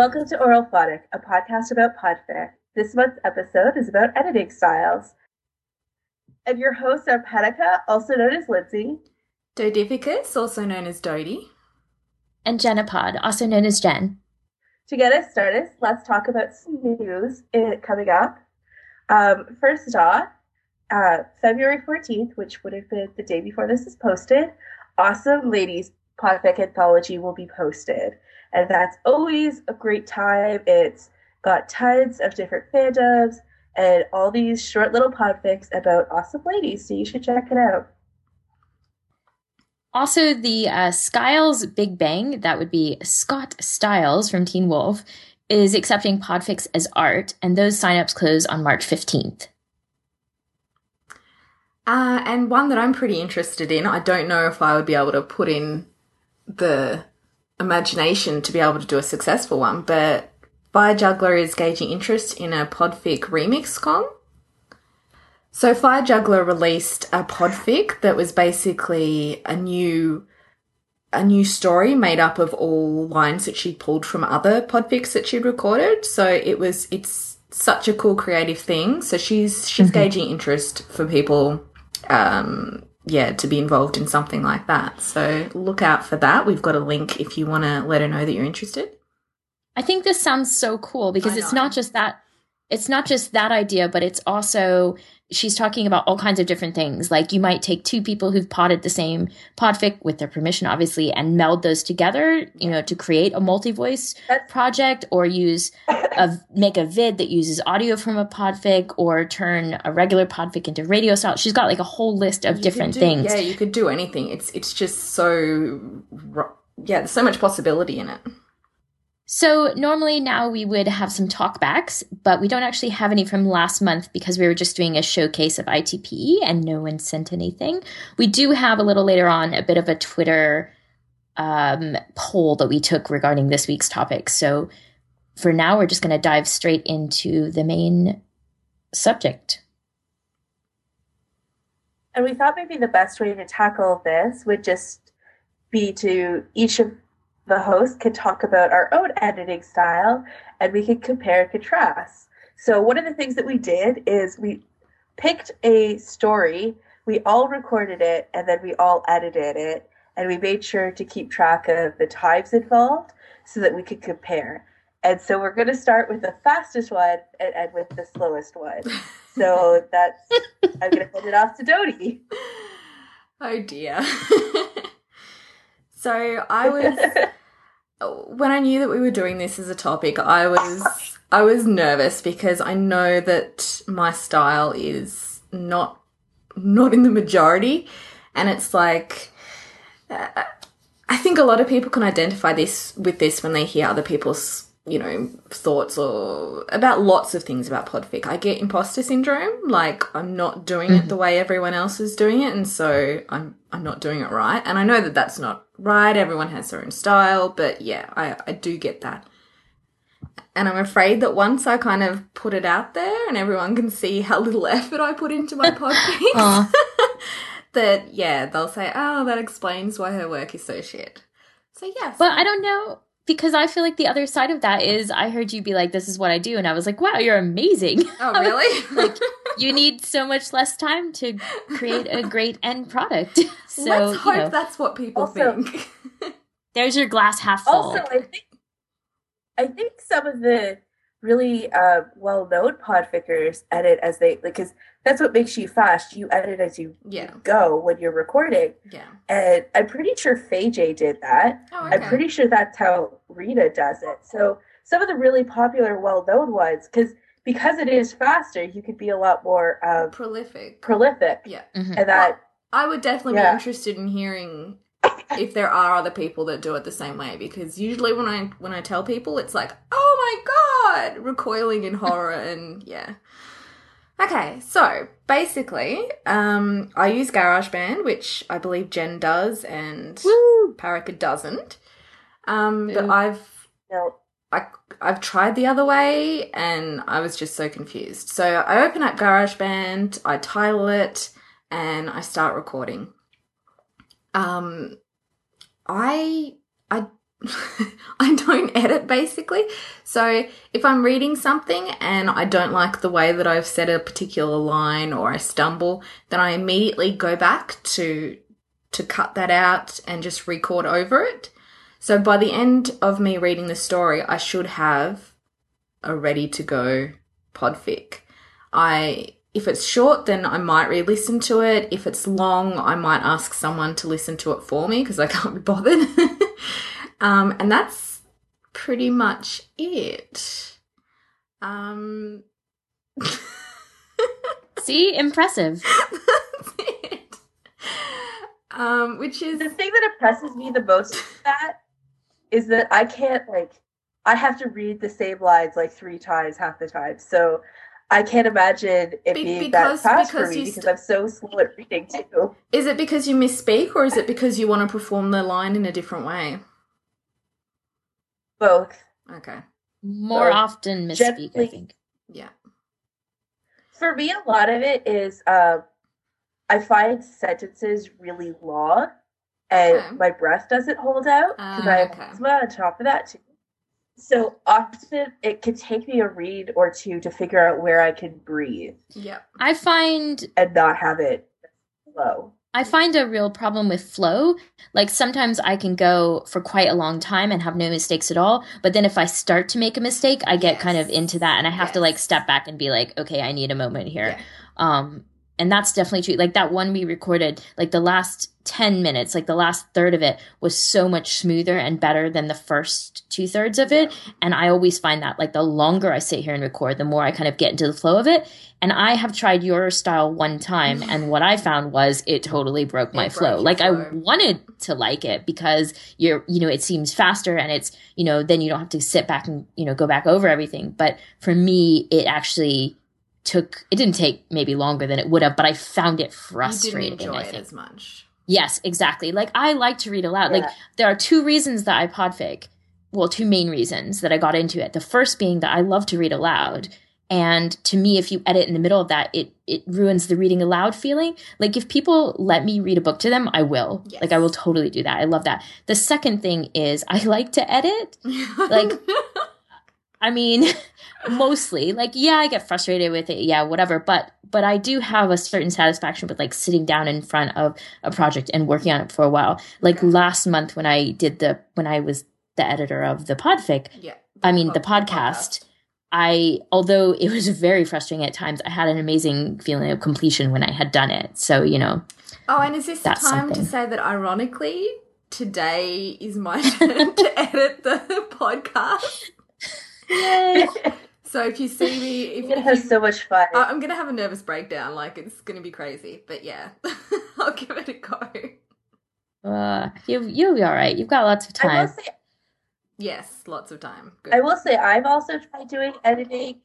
Welcome to Auralphonic, a podcast about podfic. This month's episode is about editing styles. And your hosts are Paraka, also known as Lindsay, Dodificus, also known as Dodie, and Jenepod, also known as Jen. To get us started, let's talk about some news coming up. Um, first off, uh, February 14th, which would have been the day before this is posted, Awesome Ladies Podfic Anthology will be posted. And that's always a great time. It's got tons of different fandoms and all these short little podfics about awesome ladies. So you should check it out. Also, the uh, Sciles Big Bang, that would be Scott Stiles from Teen Wolf, is accepting podfics as art, and those signups close on March 15th. Uh, and one that I'm pretty interested in, I don't know if I would be able to put in the imagination to be able to do a successful one, but Fire Juggler is gauging interest in a podfic remix con. So Fire Juggler released a podfic that was basically a new a new story made up of all lines that she pulled from other podfics that she'd recorded. So it was it's such a cool creative thing. So she's she's mm-hmm. gauging interest for people um yeah, to be involved in something like that. So look out for that. We've got a link if you want to let her know that you're interested. I think this sounds so cool because it's not just that it's not just that idea, but it's also she's talking about all kinds of different things. Like you might take two people who've potted the same podfic with their permission, obviously, and meld those together, you know, to create a multi-voice project or use a, make a vid that uses audio from a podfic or turn a regular podfic into radio style. She's got like a whole list of you different do, things. Yeah, you could do anything. It's, it's just so, yeah, there's so much possibility in it. So normally now we would have some talkbacks, but we don't actually have any from last month because we were just doing a showcase of ITP and no one sent anything. We do have a little later on a bit of a Twitter um, poll that we took regarding this week's topic. So for now, we're just going to dive straight into the main subject. And we thought maybe the best way to tackle this would just be to each of the host could talk about our own editing style and we could compare and contrast. So, one of the things that we did is we picked a story, we all recorded it, and then we all edited it. And we made sure to keep track of the times involved so that we could compare. And so we're going to start with the fastest one and end with the slowest one. So that's, I'm going to hand it off to Dodie. Oh dear. so I was when I knew that we were doing this as a topic, I was I was nervous because I know that my style is not not in the majority, and it's like uh, I think a lot of people can identify this with this when they hear other people's you know thoughts or about lots of things about podfic. I get imposter syndrome, like I'm not doing mm-hmm. it the way everyone else is doing it, and so I'm I'm not doing it right. And I know that that's not right. Everyone has their own style, but yeah, I, I do get that. And I'm afraid that once I kind of put it out there and everyone can see how little effort I put into my podcast, that yeah, they'll say, "Oh, that explains why her work is so shit." So yeah. But I don't know because I feel like the other side of that is I heard you be like, "This is what I do," and I was like, "Wow, you're amazing!" Oh, really? like you need so much less time to create a great end product. So let's hope you know, that's what people also, think. there's your glass half full. Also, I think I think some of the really uh, well-known podfickers edit as they like because that's what makes you fast. You edit as you yeah. go when you're recording. Yeah. And I'm pretty sure fayjay did that. Oh, okay. I'm pretty sure that's how Rita does it. So some of the really popular, well-known ones, because because it is faster, you could be a lot more um, prolific. Prolific. Yeah. Mm-hmm. And that well, I would definitely yeah. be interested in hearing if there are other people that do it the same way because usually when I when I tell people it's like, "Oh my god," recoiling in horror and yeah. Okay, so basically, um, I use GarageBand, which I believe Jen does, and Woo! Paraka doesn't. Um, but I've no. I I've tried the other way, and I was just so confused. So I open up GarageBand, I title it, and I start recording. Um, I I don't edit basically. So if I'm reading something and I don't like the way that I've said a particular line or I stumble, then I immediately go back to to cut that out and just record over it. So by the end of me reading the story, I should have a ready to go podfic. I if it's short, then I might re-listen to it. If it's long, I might ask someone to listen to it for me because I can't be bothered. um, and that's pretty much it. Um, See, impressive. that's it. Um, which is the thing that impresses me the most that is that I can't like I have to read the same lines like three times half the time. So I can't imagine it Be- being because- that fast because for me you because st- I'm so slow at reading too. Is it because you misspeak or is it because you want to perform the line in a different way? Both. Okay. More So, often misspeak, I think. Yeah. For me, a lot of it is um, I find sentences really long, and Okay. my breath doesn't hold out because Ah, I have okay. asthma on top of that too. So often it can take me a read or two to figure out where I can breathe Yeah. I find and not have it slow. I find a real problem with flow. Like sometimes I can go for quite a long time and have no mistakes at all. But then if I start to make a mistake, I get kind of into that and I have to like step back and be like, okay, I need a moment here. Yeah. Um, and that's definitely true. Like that one we recorded, like the last 10 minutes, like the last third of it was so much smoother and better than the first two thirds of it. And I always find that like the longer I sit here and record, the more I kind of get into the flow of it. And I have tried your style one time, and what I found was it totally broke my broke flow. Like I wanted to like it because you're, you know, it seems faster and it's, you know, then you don't have to sit back and, you know, go back over everything. But for me, it actually took, it didn't take maybe longer than it would have, but I found it You frustrating. didn't enjoy I it as much. Yes, exactly. Like I like to read aloud. Like there are two reasons that I podfic. Well, two main reasons that I got into it. The first being that I love to read aloud. And to me, if you edit in the middle of that, it it ruins the reading aloud feeling. Like if people let me read a book to them, I will. Yes. Like I will totally do that. I love that. The second thing is I like to edit. Like- I mean, mostly like yeah, I get frustrated with it, yeah, whatever. But but I do have a certain satisfaction with like sitting down in front of a project and working on it for a while. Like last month when I did the when I was the editor of the podfic, yeah. I mean the oh, pod- podcast. I although it was very frustrating at times, I had an amazing feeling of completion when I had done it. So you know, Oh, and is this the time to say that ironically, today is my turn to edit the podcast? So if you see me, if, It if has you, so much fun. I- I'm gonna have a nervous breakdown. Like it's gonna be crazy, but yeah, I'll give it a go. uh, you you'll be all right. You've got lots of time. say Yes, lots of time. Good. I will say I've also tried doing editing.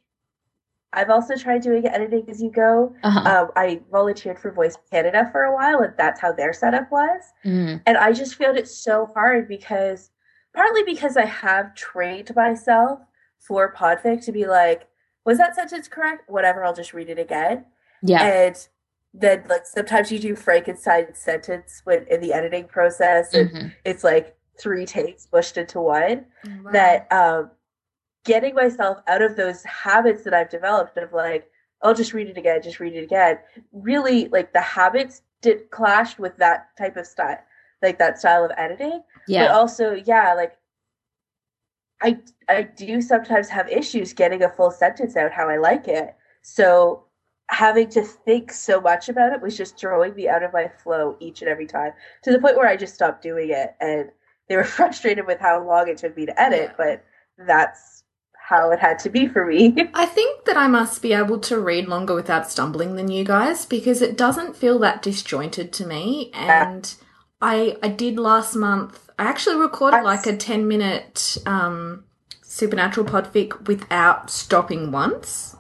I've also tried doing editing as you go. Uh-huh. Um, I volunteered for Voice Canada for a while, and that's how their setup was. Mm. And I just found it so hard because, partly because I have trained myself for Podfic to be like, was that sentence correct? Whatever, I'll just read it again. Yeah. And then, like, sometimes you do Frankenstein sentence when in the editing process, and Mhm. it's like three takes mushed into one Wow. that um, getting myself out of those habits that I've developed of like, I'll just read it again, just read it again. Really, like the habits did clashed with that type of style, like that style of editing. Yeah. But Yeah. also, yeah, like I I do sometimes have issues getting a full sentence out how I like it. So having to think so much about it was just throwing me out of my flow each and every time to the point where I just stopped doing it and they were frustrated with how long it took me to edit, Yeah. but that's how it had to be for me. I think that I must be able to read longer without stumbling than you guys because it doesn't feel that disjointed to me. And I I did last month. I actually recorded I- like a ten minute um, supernatural podfic without stopping once.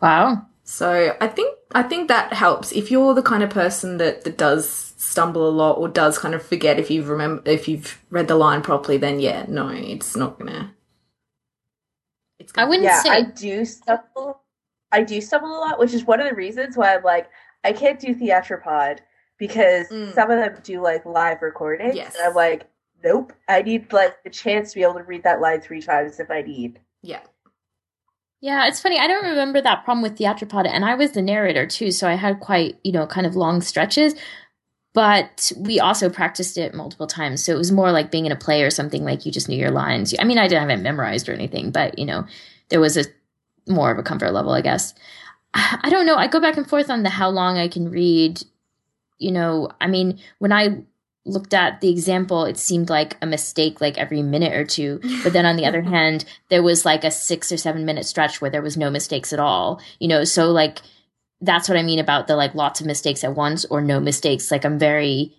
Wow. So I think I think that helps. If you're the kind of person that, that does stumble a lot or does kind of forget if you've remember if you've read the line properly, then yeah, no, it's not gonna. It's I wouldn't yeah, say I do stumble. I do stumble a lot, which is one of the reasons why I'm like, I can't do theatropod because Mm. some of them do like live recordings. Yes. And I'm like, nope. I need like the chance to be able to read that line three times if I need. Yeah. Yeah, it's funny. I don't remember that problem with Theatropod, and I was the narrator too, so I had quite, you know, kind of long stretches. But we also practiced it multiple times, so it was more like being in a play or something. Like you just knew your lines. I mean, I didn't have it memorized or anything, but you know, there was a more of a comfort level, I guess. I don't know. I go back and forth on the how long I can read. You know, I mean, when I looked at the example, it seemed like a mistake like every minute or two. But then on the other hand, there was like a six or seven minute stretch where there was no mistakes at all. You know, so like that's what I mean about the like lots of mistakes at once or no mistakes. Like I'm very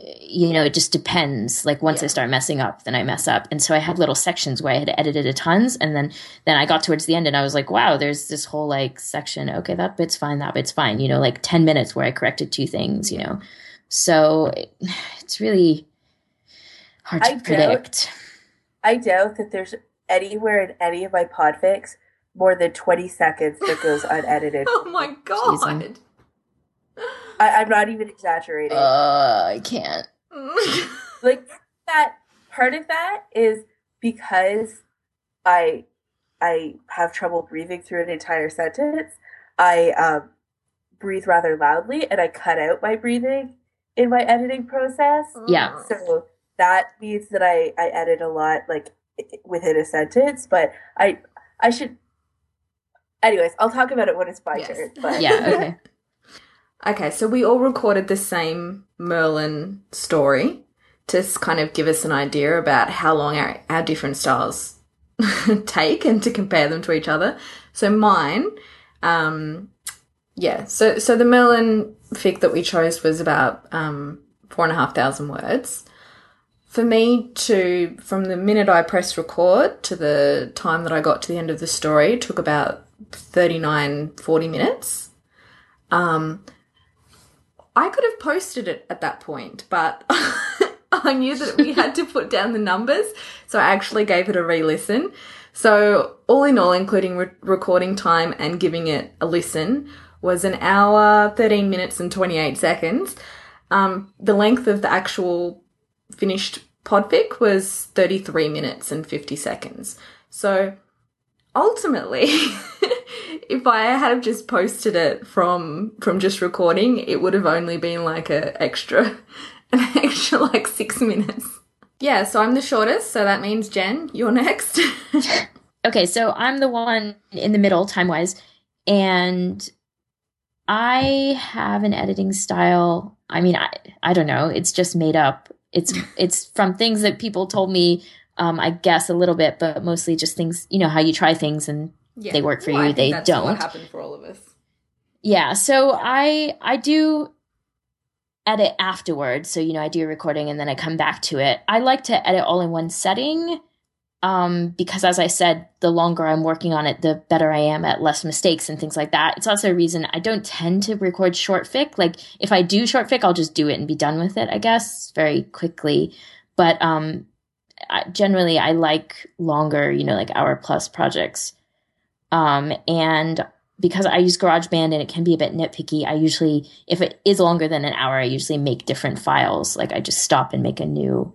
you know, it just depends. Like once yeah. I start messing up, then I mess up. And so I had little sections where I had edited a tons and then then I got towards the end and I was like, wow, there's this whole like section. Okay, that bit's fine, that bit's fine. You know, like 10 minutes where I corrected two things, you know. So it's really hard to I predict. Doubt, I doubt that there's anywhere in any of my podfics more than 20 seconds that goes unedited. oh my god. I, am not even exaggerating. Uh, I can't. like that part of that is because I I have trouble breathing through an entire sentence. I um, breathe rather loudly and I cut out my breathing in my editing process. Yeah. So that means that I, I edit a lot like within a sentence, but I I should anyways, I'll talk about it when it's my yes. turn. But yeah, okay. okay, so we all recorded the same Merlin story to kind of give us an idea about how long our, our different styles take and to compare them to each other. So mine, um, yeah, so so the Merlin fic that we chose was about um, four and a half thousand words. For me to, from the minute I pressed record to the time that I got to the end of the story, took about 39, 40 minutes. Um, I could have posted it at that point, but I knew that we had to put down the numbers, so I actually gave it a re listen. So, all in all, including re- recording time and giving it a listen, was an hour, 13 minutes, and 28 seconds. Um, the length of the actual finished podfic was 33 minutes and 50 seconds. So ultimately, if I had just posted it from from just recording, it would have only been like a extra an extra like 6 minutes. Yeah, so I'm the shortest, so that means Jen, you're next. okay, so I'm the one in the middle time wise and I have an editing style. I mean, I I don't know. It's just made up. It's it's from things that people told me. Um, I guess a little bit, but mostly just things. You know how you try things and yeah. they work for well, you. they don't. What happened for all of us? Yeah. So I I do edit afterwards. So you know I do a recording and then I come back to it. I like to edit all in one setting um, because as I said, the longer I'm working on it, the better I am at less mistakes and things like that. It's also a reason I don't tend to record short fic. Like if I do short fic, I'll just do it and be done with it, I guess, very quickly. But um, I, generally, I like longer, you know, like hour plus projects. Um, and because I use GarageBand and it can be a bit nitpicky, I usually, if it is longer than an hour, I usually make different files. Like I just stop and make a new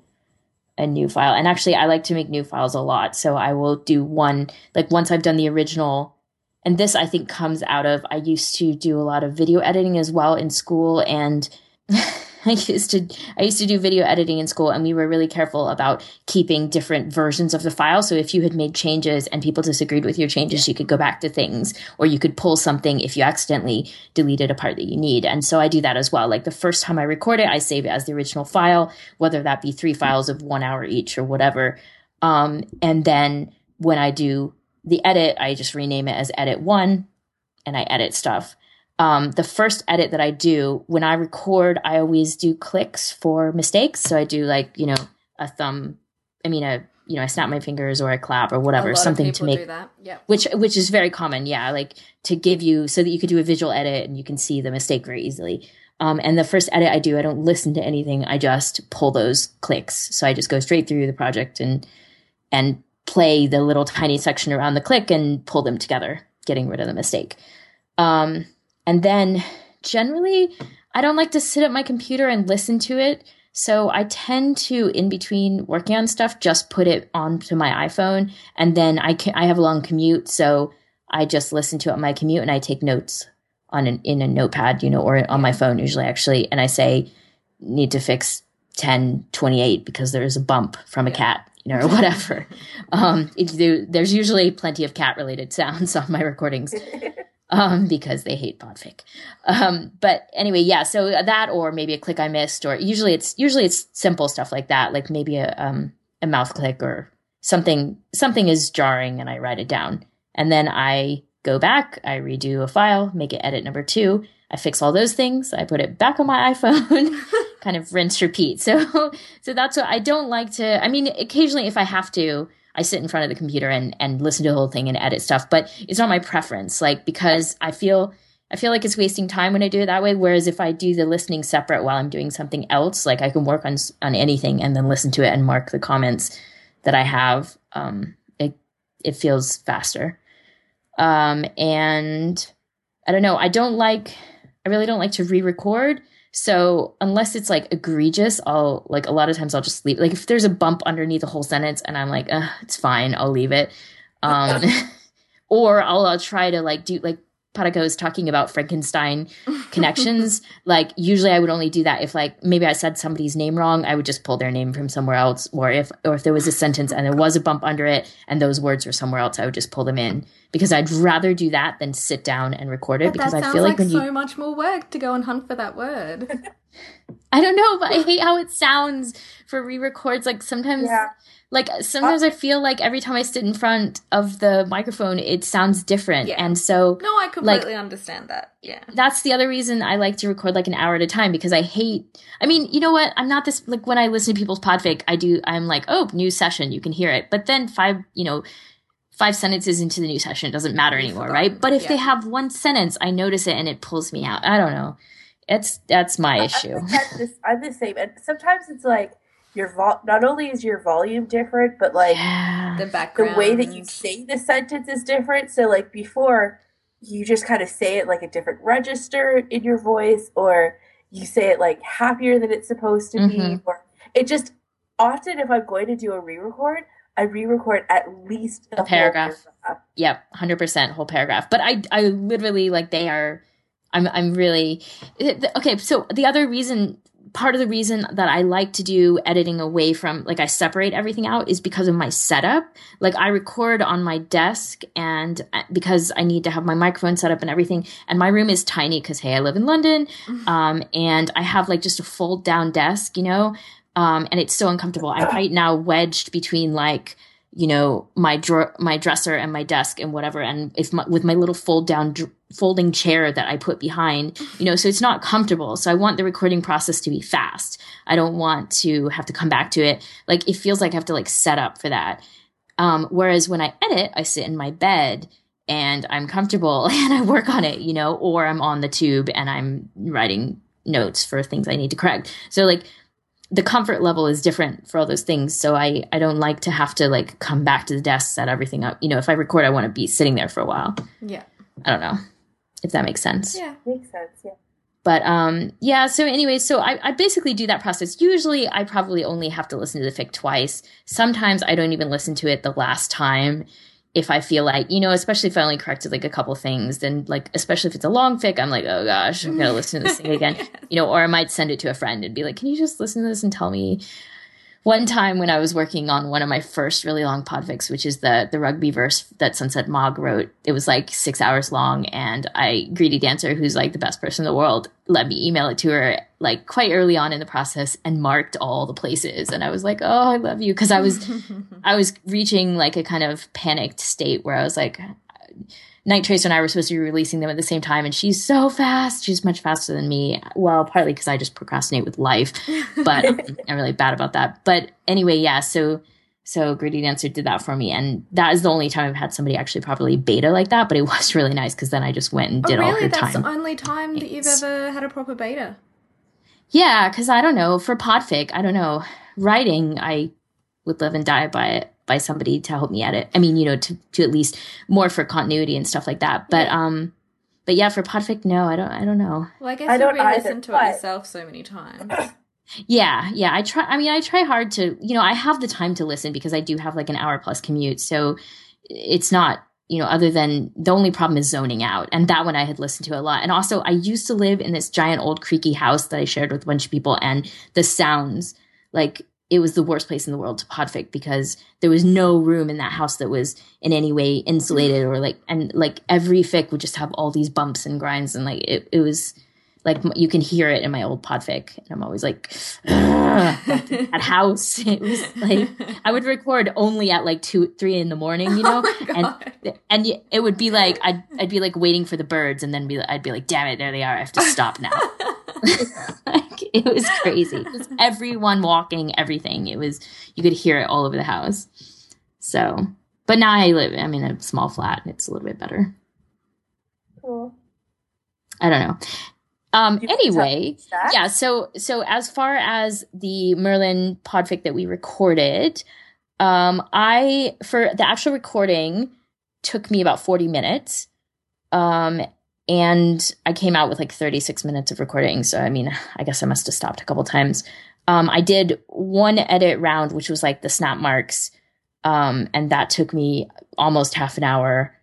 a new file. And actually, I like to make new files a lot. So I will do one, like once I've done the original. And this, I think, comes out of I used to do a lot of video editing as well in school. And I used to I used to do video editing in school and we were really careful about keeping different versions of the file. So if you had made changes and people disagreed with your changes, you could go back to things or you could pull something if you accidentally deleted a part that you need. And so I do that as well. Like the first time I record it, I save it as the original file, whether that be three files of one hour each or whatever. Um, and then when I do the edit, I just rename it as edit one and I edit stuff um, the first edit that I do when I record, I always do clicks for mistakes. So I do like you know a thumb. I mean a you know I snap my fingers or I clap or whatever something to make that. Yeah. Which which is very common. Yeah, like to give you so that you could do a visual edit and you can see the mistake very easily. Um, and the first edit I do, I don't listen to anything. I just pull those clicks. So I just go straight through the project and and play the little tiny section around the click and pull them together, getting rid of the mistake. Um, and then generally, I don't like to sit at my computer and listen to it. So I tend to, in between working on stuff, just put it onto my iPhone, and then I can I have a long commute, so I just listen to it on my commute, and I take notes on an in a notepad, you know, or on my phone usually actually, and I say need to fix 1028 because there's a bump from a cat, you know, or whatever. um, it, there's usually plenty of cat related sounds on my recordings. Um, because they hate podfic. Um, but anyway, yeah, so that or maybe a click I missed, or usually it's usually it's simple stuff like that, like maybe a um, a mouth click or something something is jarring and I write it down. And then I go back, I redo a file, make it edit number two, I fix all those things, I put it back on my iPhone, kind of rinse repeat. So so that's what I don't like to I mean occasionally if I have to I sit in front of the computer and, and listen to the whole thing and edit stuff, but it's not my preference. Like, because I feel, I feel like it's wasting time when I do it that way. Whereas if I do the listening separate while I'm doing something else, like I can work on, on anything and then listen to it and mark the comments that I have. Um, it, it feels faster. Um, and I don't know. I don't like, I really don't like to re-record so unless it's like egregious, I'll like a lot of times I'll just leave. Like if there's a bump underneath a whole sentence and I'm like, it's fine, I'll leave it. Um, or I'll, I'll try to like do like Paraka was talking about Frankenstein connections. like usually I would only do that if like maybe I said somebody's name wrong, I would just pull their name from somewhere else. Or if or if there was a sentence and there was a bump under it and those words were somewhere else, I would just pull them in. Because I'd rather do that than sit down and record it but because I feel like, like when so you much more work to go and hunt for that word. I don't know, but I hate how it sounds for re-records. Like sometimes Yeah. Like sometimes I feel like every time I sit in front of the microphone, it sounds different. Yeah. And so No, I completely understand that. Yeah. that's the other reason I like to record like an hour at a time because I hate. I mean, you know what? I'm not this like when I listen to people's podfic, I do. I'm like, oh, new session, you can hear it. But then five, you know, five sentences into the new session it doesn't matter anymore, right? But if they have one sentence, I notice it and it pulls me out. I don't know. It's that's my issue. I'm, the- this, I'm the same, and sometimes it's like your vol. Not only is your volume different, but like Yeah. The the way that you say the sentence is different. So like before, you just kind of say it like a different register in your voice, or you say it like happier than it's supposed to be, Mhm. or it just often if I'm going to do a re-record, I re-record at least a, A paragraph. paragraph. Yep, hundred percent whole paragraph. But I, I literally like they are. I'm, I'm really okay. So the other reason, part of the reason that I like to do editing away from, like I separate everything out, is because of my setup. Like I record on my desk, and uh, because I need to have my microphone set up and everything. And my room is tiny because hey, I live in London, um, and I have like just a fold down desk, you know, um, and it's so uncomfortable. I'm right now wedged between like you know my drawer my dresser and my desk and whatever. And if my, with my little fold down dr- folding chair that i put behind you know so it's not comfortable. So i want the recording process to be fast. I don't want to have to come back to it. Like it feels like i have to like set up for that. Um, whereas when i edit i sit in my bed and i'm comfortable and i work on it you know or i'm on the tube and i'm writing notes for things i need to correct. So like the comfort level is different for all those things. So I, I don't like to have to like come back to the desk, set everything up. You know, if I record, I want to be sitting there for a while. Yeah. I don't know if that makes sense. Yeah. Makes sense. Yeah. But um, yeah. So anyway, so I, I basically do that process. Usually, I probably only have to listen to the fic twice. Sometimes I don't even listen to it the last time if I feel like you know, especially if I only corrected like a couple things. Then like, especially if it's a long fic, I'm like, oh gosh, I'm gonna listen to this thing again. You know, or I might send it to a friend and be like, can you just listen to this and tell me one time when I was working on one of my first really long podfics, which is the the rugby verse that Sunset Mog wrote, it was like six hours long, and I greedy dancer, who's like the best person in the world, let me email it to her like quite early on in the process and marked all the places, and I was like, oh, I love you, because I was I was reaching like a kind of panicked state where I was like. Night Tracer and I were supposed to be releasing them at the same time, and she's so fast. She's much faster than me. Well, partly because I just procrastinate with life, but I'm really bad about that. But anyway, yeah. So so Greedy Dancer did that for me, and that is the only time I've had somebody actually properly beta like that. But it was really nice because then I just went and Oh, did all really? her That's time. the only time that you've ever had a proper beta. Yeah, because I don't know for podfic, I don't know writing. I would live and die by it by somebody to help me edit. I mean, you know, to to at least more for continuity and stuff like that. But um, but yeah, for podfic, no, I don't. I don't know. Well, I guess I you don't re-listen to but- it yourself so many times. Yeah, yeah. I try. I mean, I try hard to. You know, I have the time to listen because I do have like an hour plus commute, so it's not. You know, other than the only problem is zoning out, and that one I had listened to a lot. And also, I used to live in this giant old creaky house that I shared with a bunch of people, and the sounds like it was the worst place in the world to podfic because there was no room in that house that was in any way insulated or like and like every fic would just have all these bumps and grinds and like it, it was like you can hear it in my old podfic and i'm always like at house. It was like i would record only at like two three in the morning you know? Oh and and it would be like I'd, I'd be like waiting for the birds and then be i'd be like damn it there they are. I have to stop now. Like it was crazy. It was everyone walking everything. It was you could hear it all over the house. So but now i live i'm in a small flat. And it's a little bit better. Cool. I don't know. Um, anyway, yeah. So, so as far as the Merlin podfic that we recorded, um, I for the actual recording took me about forty minutes, um, and I came out with like thirty six minutes of recording. So, I mean, I guess I must have stopped a couple times. Um, I did one edit round, which was like the snap marks, um, and that took me almost half an hour.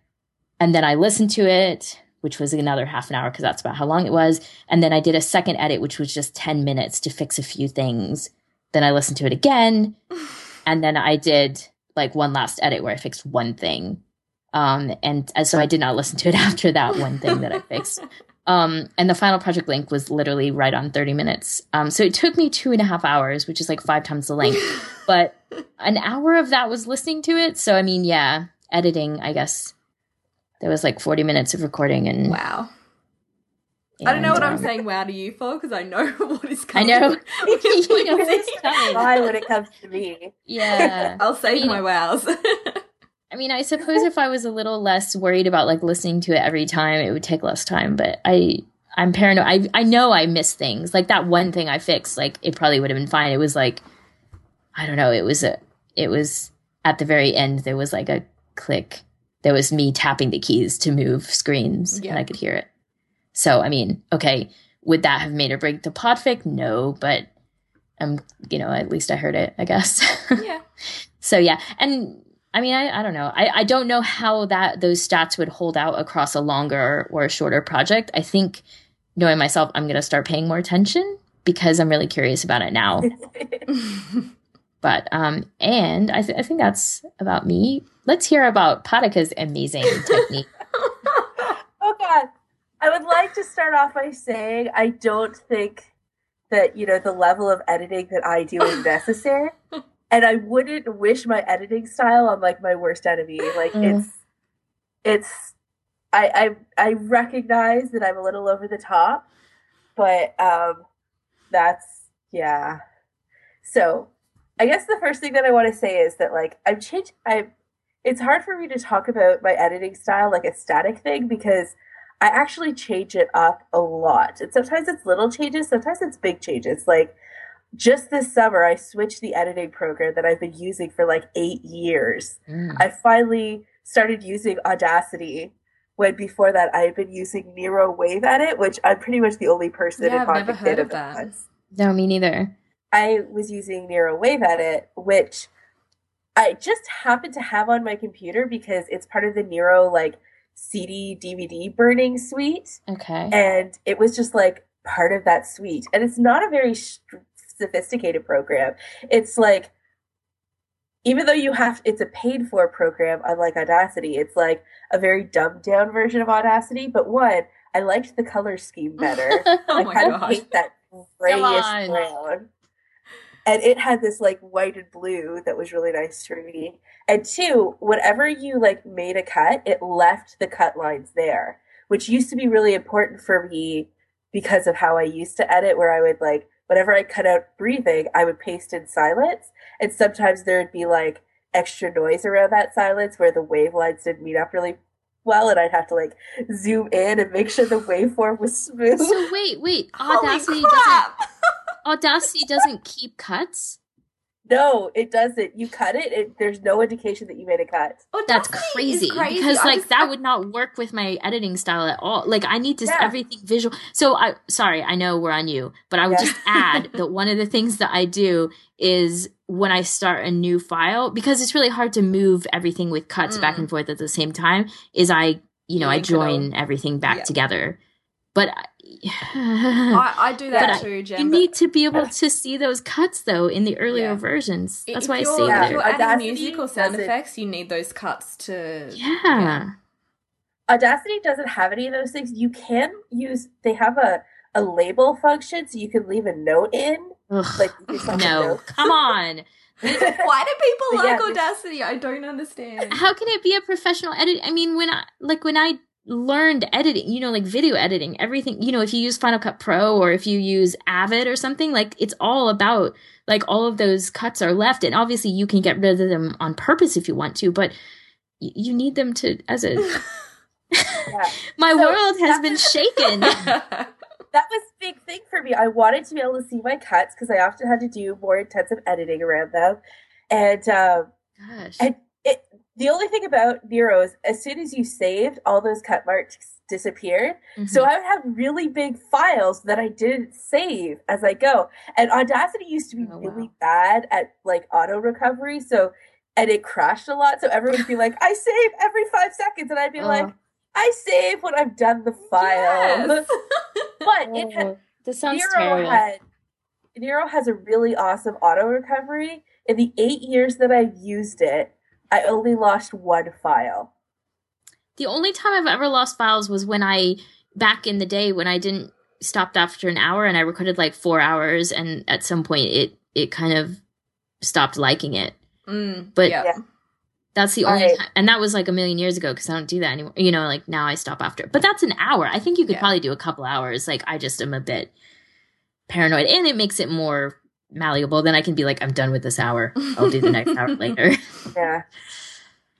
And then I listened to it which was another half an hour because that's about how long it was. And then I did a second edit, which was just 10 minutes to fix a few things. Then I listened to it again. and then I did like one last edit where I fixed one thing. Um, and, and so I did not listen to it after that one thing that I fixed. Um, and the final project link was literally right on 30 minutes. Um, so it took me two and a half hours, which is like five times the length. but an hour of that was listening to it. So, I mean, yeah, editing, I guess, there was like 40 minutes of recording and wow and, I don't know what um, I'm saying wow to you for because I know what is coming. I know. you know what's coming. Why when it comes to me? Yeah. I'll save I mean, my wows. I mean, I suppose if I was a little less worried about like listening to it every time, it would take less time. But I, I'm paranoid. I, I know I miss things. Like that one thing I fixed, like it probably would have been fine. It was like, I don't know. It was a, it was at the very end. There was like a click there was me tapping the keys to move screens yeah. and I could hear it. So, I mean, okay, would that have made or break the podfic? No, but I'm, you know, at least I heard it, I guess. Yeah. so yeah. And I mean, I, I don't know. I, I don't know how that those stats would hold out across a longer or a shorter project. I think knowing myself, I'm gonna start paying more attention because I'm really curious about it now. but um and I, th- I think that's about me Let's hear about Paraka's amazing technique. oh God. I would like to start off by saying I don't think that, you know, the level of editing that I do is necessary. and I wouldn't wish my editing style on like my worst enemy. Like mm. it's it's I, I I recognize that I'm a little over the top, but um that's yeah. So I guess the first thing that I want to say is that like I've changed I've it's hard for me to talk about my editing style like a static thing because I actually change it up a lot. And sometimes it's little changes, sometimes it's big changes. Like just this summer, I switched the editing program that I've been using for like eight years. Mm. I finally started using Audacity when before that I had been using Nero Wave Edit, which I'm pretty much the only person yeah, in I've never heard of that. No, me neither. I was using Nero Wave Edit, which I just happened to have on my computer because it's part of the Nero like CD DVD burning suite. Okay. And it was just like part of that suite. And it's not a very st- sophisticated program. It's like even though you have it's a paid for program unlike Audacity, it's like a very dumbed down version of Audacity, but one, I liked the color scheme better. oh I kind of hate that grayish brown and it had this like white and blue that was really nice to read. And two, whenever you like made a cut, it left the cut lines there, which used to be really important for me because of how I used to edit, where I would like whenever I cut out breathing, I would paste in silence, and sometimes there would be like extra noise around that silence where the wavelines didn't meet up really well and I'd have to like zoom in and make sure the waveform was smooth. So wait, wait, Audacity doesn't Audacity doesn't keep cuts? No, it doesn't. You cut it, it there's no indication that you made a cut. Oh, that's crazy, crazy, because like just, that I... would not work with my editing style at all. Like I need to yeah. everything visual. So I sorry, I know we're on you, but I would yeah. just add that one of the things that I do is when I start a new file because it's really hard to move everything with cuts mm. back and forth at the same time. Is I you know I join everything back yeah. together, but I, I, do that too, Jen. You need to be able to see those cuts though in the earlier yeah. versions. That's if why I say yeah, If you're adding music or sound effects, you need those cuts to. Yeah. yeah. Audacity doesn't have any of those things. You can use. They have a a label function, so you can leave a note in. Ugh, like no, come on. Why do people like yeah, Audacity? I don't understand. How can it be a professional edit? I mean, when I like when I learned editing, you know, like video editing, everything, you know, if you use Final Cut Pro or if you use Avid or something, like it's all about like all of those cuts are left. And obviously you can get rid of them on purpose if you want to, but y- you need them to as a yeah. my so world has been shaken. that was a big thing for me. I wanted to be able to see my cuts because I often had to do more intensive editing around them. And um Gosh. and it the only thing about Nero is as soon as you saved, all those cut marks disappeared. Mm-hmm. So I would have really big files that I didn't save as I go. And Audacity used to be oh, really wow. bad at like auto recovery. So and it crashed a lot. So everyone would be like, I save every five seconds. And I'd be like, I save when I've done the file. Yes. but it had oh, this sounds Nero terrible. had Nero has a really awesome auto recovery. In the eight years that I've used it, I only lost one file. The only time I've ever lost files was when I back in the day when I didn't stopped after an hour and I recorded like four hours and at some point it it kind of stopped liking it. Mm, but yeah. that's the only right. time, and that was like a million years ago because I don't do that anymore. You know, like now I stop after. But that's an hour. I think you could yeah. probably do a couple hours. Like I just am a bit paranoid, and it makes it more malleable, then I can be like, I'm done with this hour. I'll do the next hour later. Yeah.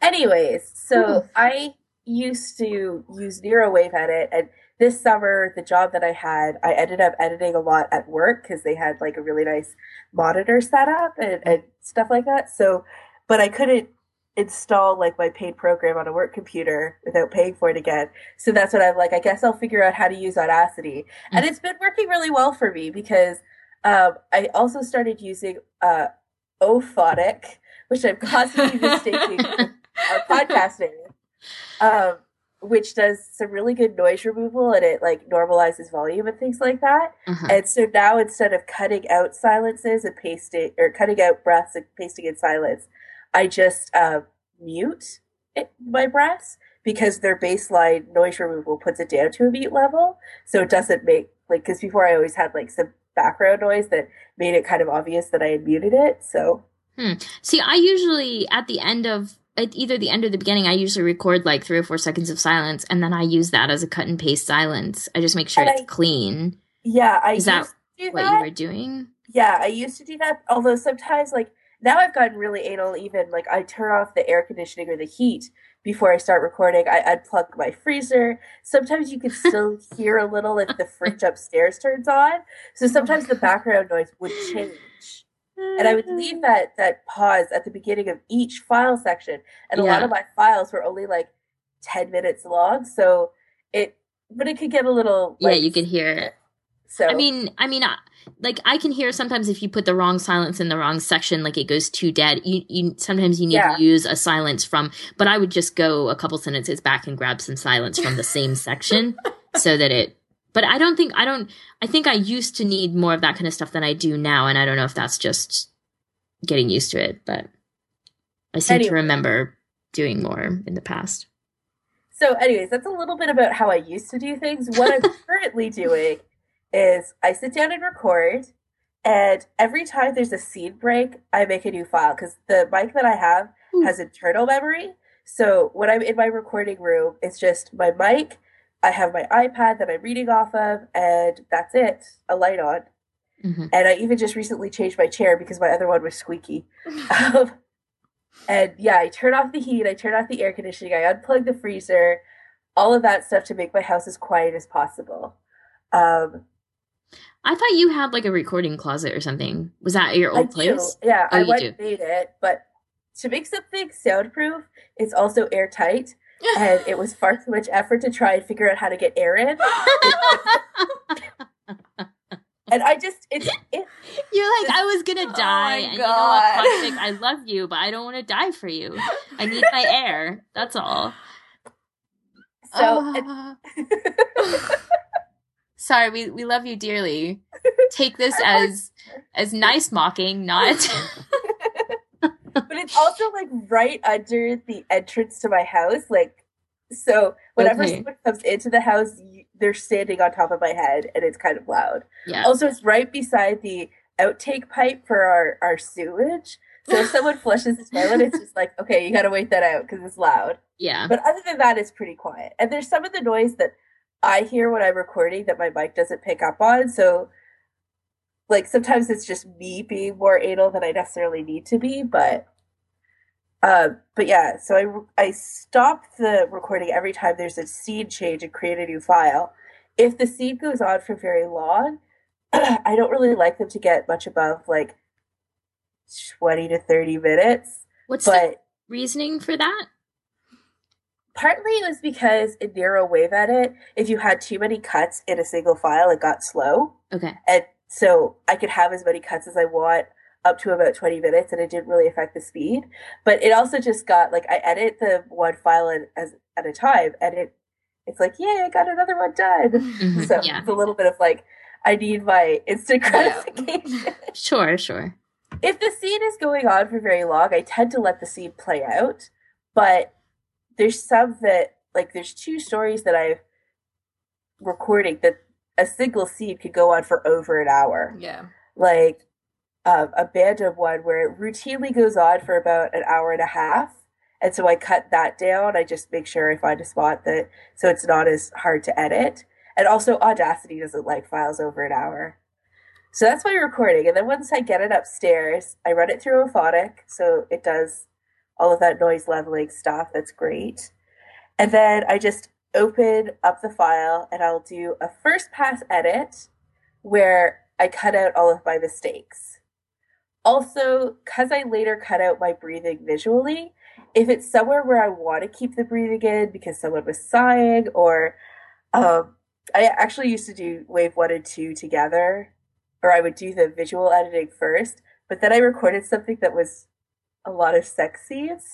Anyways, so Ooh. I used to use Nero Wave Edit, and this summer, the job that I had, I ended up editing a lot at work because they had like a really nice monitor setup and, and stuff like that. So, but I couldn't install like my paid program on a work computer without paying for it again. So that's what I'm like, I guess I'll figure out how to use Audacity. Mm-hmm. And it's been working really well for me because um, I also started using uh, Auphonic, which I'm constantly mistaking our podcasting, um, which does some really good noise removal and it like normalizes volume and things like that. Uh-huh. And so now instead of cutting out silences and pasting or cutting out breaths and pasting in silence, I just uh, mute it, my breaths because their baseline noise removal puts it down to a mute level, so it doesn't make like because before I always had like some background noise that made it kind of obvious that I had muted it. So, hmm. see, I usually at the end of at either the end or the beginning, I usually record like three or four seconds of silence, and then I use that as a cut and paste silence. I just make sure and it's I, clean. Yeah, I is that what that. you were doing? Yeah, I used to do that. Although sometimes, like now, I've gotten really anal. Even like I turn off the air conditioning or the heat before I start recording. I unplug my freezer. Sometimes you can still hear a little if the fridge upstairs turns on. So sometimes the background noise would change. And I would leave that that pause at the beginning of each file section. And a yeah. lot of my files were only like 10 minutes long. So it but it could get a little like, Yeah, you could hear it. So I mean, I mean, like I can hear sometimes if you put the wrong silence in the wrong section, like it goes too dead. You, you sometimes you need yeah. to use a silence from, but I would just go a couple sentences back and grab some silence from the same section so that it. But I don't think I don't. I think I used to need more of that kind of stuff than I do now, and I don't know if that's just getting used to it. But I seem anyway. to remember doing more in the past. So, anyways, that's a little bit about how I used to do things. What I'm currently doing is I sit down and record, and every time there's a scene break, I make a new file because the mic that I have mm. has internal memory. So when I'm in my recording room, it's just my mic. I have my iPad that I'm reading off of, and that's it. A light on. Mm-hmm. And I even just recently changed my chair because my other one was squeaky. um, and yeah, I turn off the heat, I turn off the air conditioning, I unplug the freezer, all of that stuff to make my house as quiet as possible. Um, I thought you had like a recording closet or something. Was that at your old I place? Do. Yeah, Oh, I you went do. and made it, but to make something soundproof, it's also airtight, and it was far too much effort to try and figure out how to get air in. And I just, it's, it, You're like, I was gonna Oh die, my and you know what, God. I love you, but I don't want to die for you. I need my air. That's all. so, it- Ah. Sorry, we, we love you dearly. Take this as as nice mocking, not but it's also like right under the entrance to my house. Like, so whenever Okay. someone comes into the house, you, they're standing on top of my head, and it's kind of loud. yeah. Also, it's right beside the outtake pipe for our, our sewage. So if someone flushes the toilet, it's just like, okay, you gotta wait that out because it's loud. Yeah. But other than that, it's pretty quiet. And there's some of the noise that I hear when I'm recording that my mic doesn't pick up on. So, like, sometimes it's just me being more anal than I necessarily need to be. But, uh, but yeah, so I, I stop the recording every time there's a scene change and create a new file. If the scene goes on for very long, I don't really like them to get much above like 20 to 30 minutes. What's the reasoning for that? Partly it was because in Nero Wave Edit, if you had too many cuts in a single file, it got slow. Okay. And so I could have as many cuts as I want up to about 20 minutes and it didn't really affect the speed. But it also just got like I edit the one file at, as, at a time and it it's like, yay, I got another one done. Mhm, So Yeah. it's a little bit of like, I need my instant Yeah. gratification. Sure, sure. if the scene is going on for very long, I tend to let the scene play out. But there's some that like there's two stories that I've recording that a single scene could go on for over an hour. Yeah. Like um, a Bandom one where it routinely goes on for about an hour and a half. And so I cut that down. I just make sure I find a spot that so it's not as hard to edit. And also Audacity doesn't like files over an hour. So that's my recording. And then once I get it upstairs, I run it through Auphonic. So it does all of that noise leveling stuff. That's great. And then I just open up the file and I'll do a first pass edit where I cut out all of my mistakes. Also, because I later cut out my breathing visually, if it's somewhere where I want to keep the breathing in because someone was sighing, or um, I actually used to do wave one and two together, or I would do the visual editing first, but then I recorded something that was a lot of sex scenes,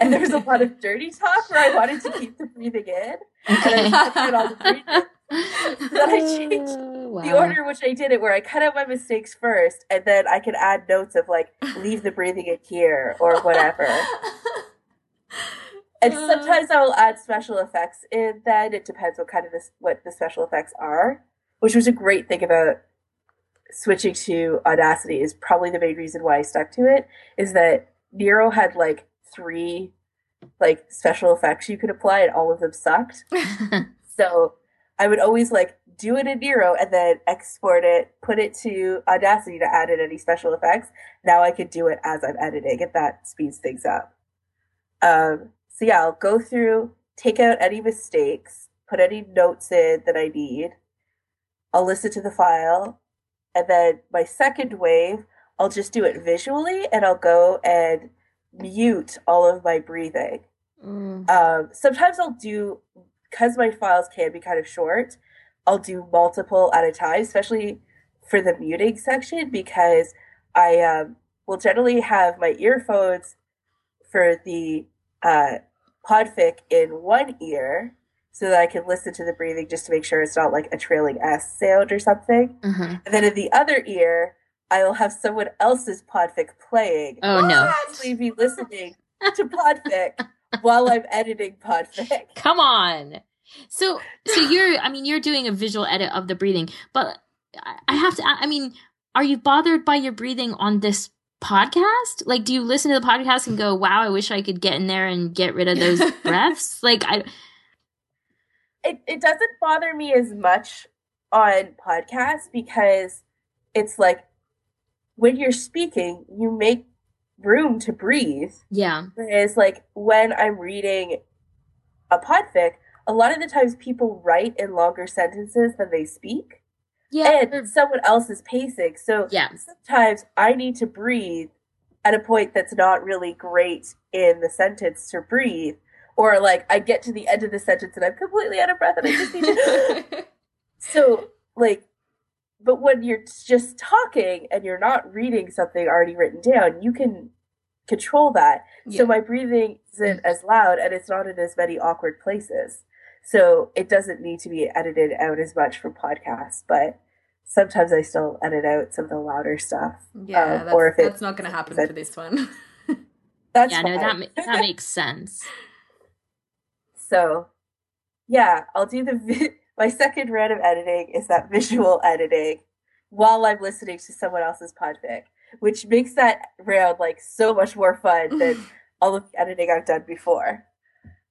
and there was a lot of dirty talk where I wanted to keep the breathing in, and I all the breathing. Then I changed Oh, the order in which I did it, where I cut out my mistakes first, and then I could add notes of like leave the breathing in here or whatever. And sometimes I will add special effects in. Then it depends what kind of this what the special effects are, which was a great thing about switching to Audacity. Is probably the main reason why I stuck to it. Is that Nero had like three like special effects you could apply, and all of them sucked. So I would always like do it in Nero and then export it, put it to Audacity to add in any special effects. Now I could do it as I'm editing, and that speeds things up. Um, so yeah, I'll go through, take out any mistakes, put any notes in that I need. I'll listen to the file, and then my second wave, I'll just do it visually, and I'll go and mute all of my breathing. Mm. Um, sometimes I'll do because my files can be kind of short. I'll do multiple at a time, especially for the muting section, because I um, will generally have my earphones for the uh, podfic in one ear, so that I can listen to the breathing just to make sure it's not like a trailing S sound or something. Mhm. And then in the other ear, I will have someone else's podfic playing. Oh no! I'll actually be listening to podfic while I'm editing podfic. Come on. So, so you're, I mean, you're doing a visual edit of the breathing, but I- I have to, I mean, are you bothered by your breathing on this podcast? Like, do you listen to the podcast and go, wow, I wish I could get in there and get rid of those breaths? Like, I, It it doesn't bother me as much on podcasts because it's like when you're speaking, you make room to breathe. yeah. Whereas like when I'm reading a podfic, a lot of the times people write in longer sentences than they speak. Yeah. and someone else is pacing. So Yeah. sometimes I need to breathe at a point that's not really great in the sentence to breathe. Or like I get to the end of the sentence and I'm completely out of breath and I just need to So like but when you're just talking and you're not reading something already written down, you can control that. Yeah. So my breathing isn't as loud and it's not in as many awkward places. So it doesn't need to be edited out as much for podcasts, but sometimes I still edit out some of the louder stuff. yeah, Um, that's, or if that's not going to happen for this one. That's Yeah, no, that ma- that makes sense. So, yeah, I'll do the vi- my second round of editing is that visual editing while I'm listening to someone else's podfic, which makes that round like so much more fun than all the editing I've done before.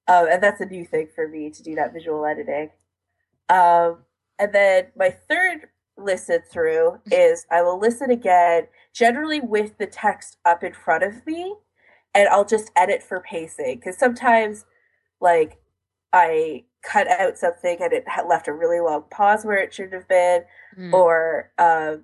Um, and that's a new thing for me to do that visual editing. Um, and then my third listen through is I will listen again, generally with the text up in front of me, and I'll just edit for pacing because sometimes, like, I cut out something and it had left a really long pause where it shouldn't have been, Mm. or um,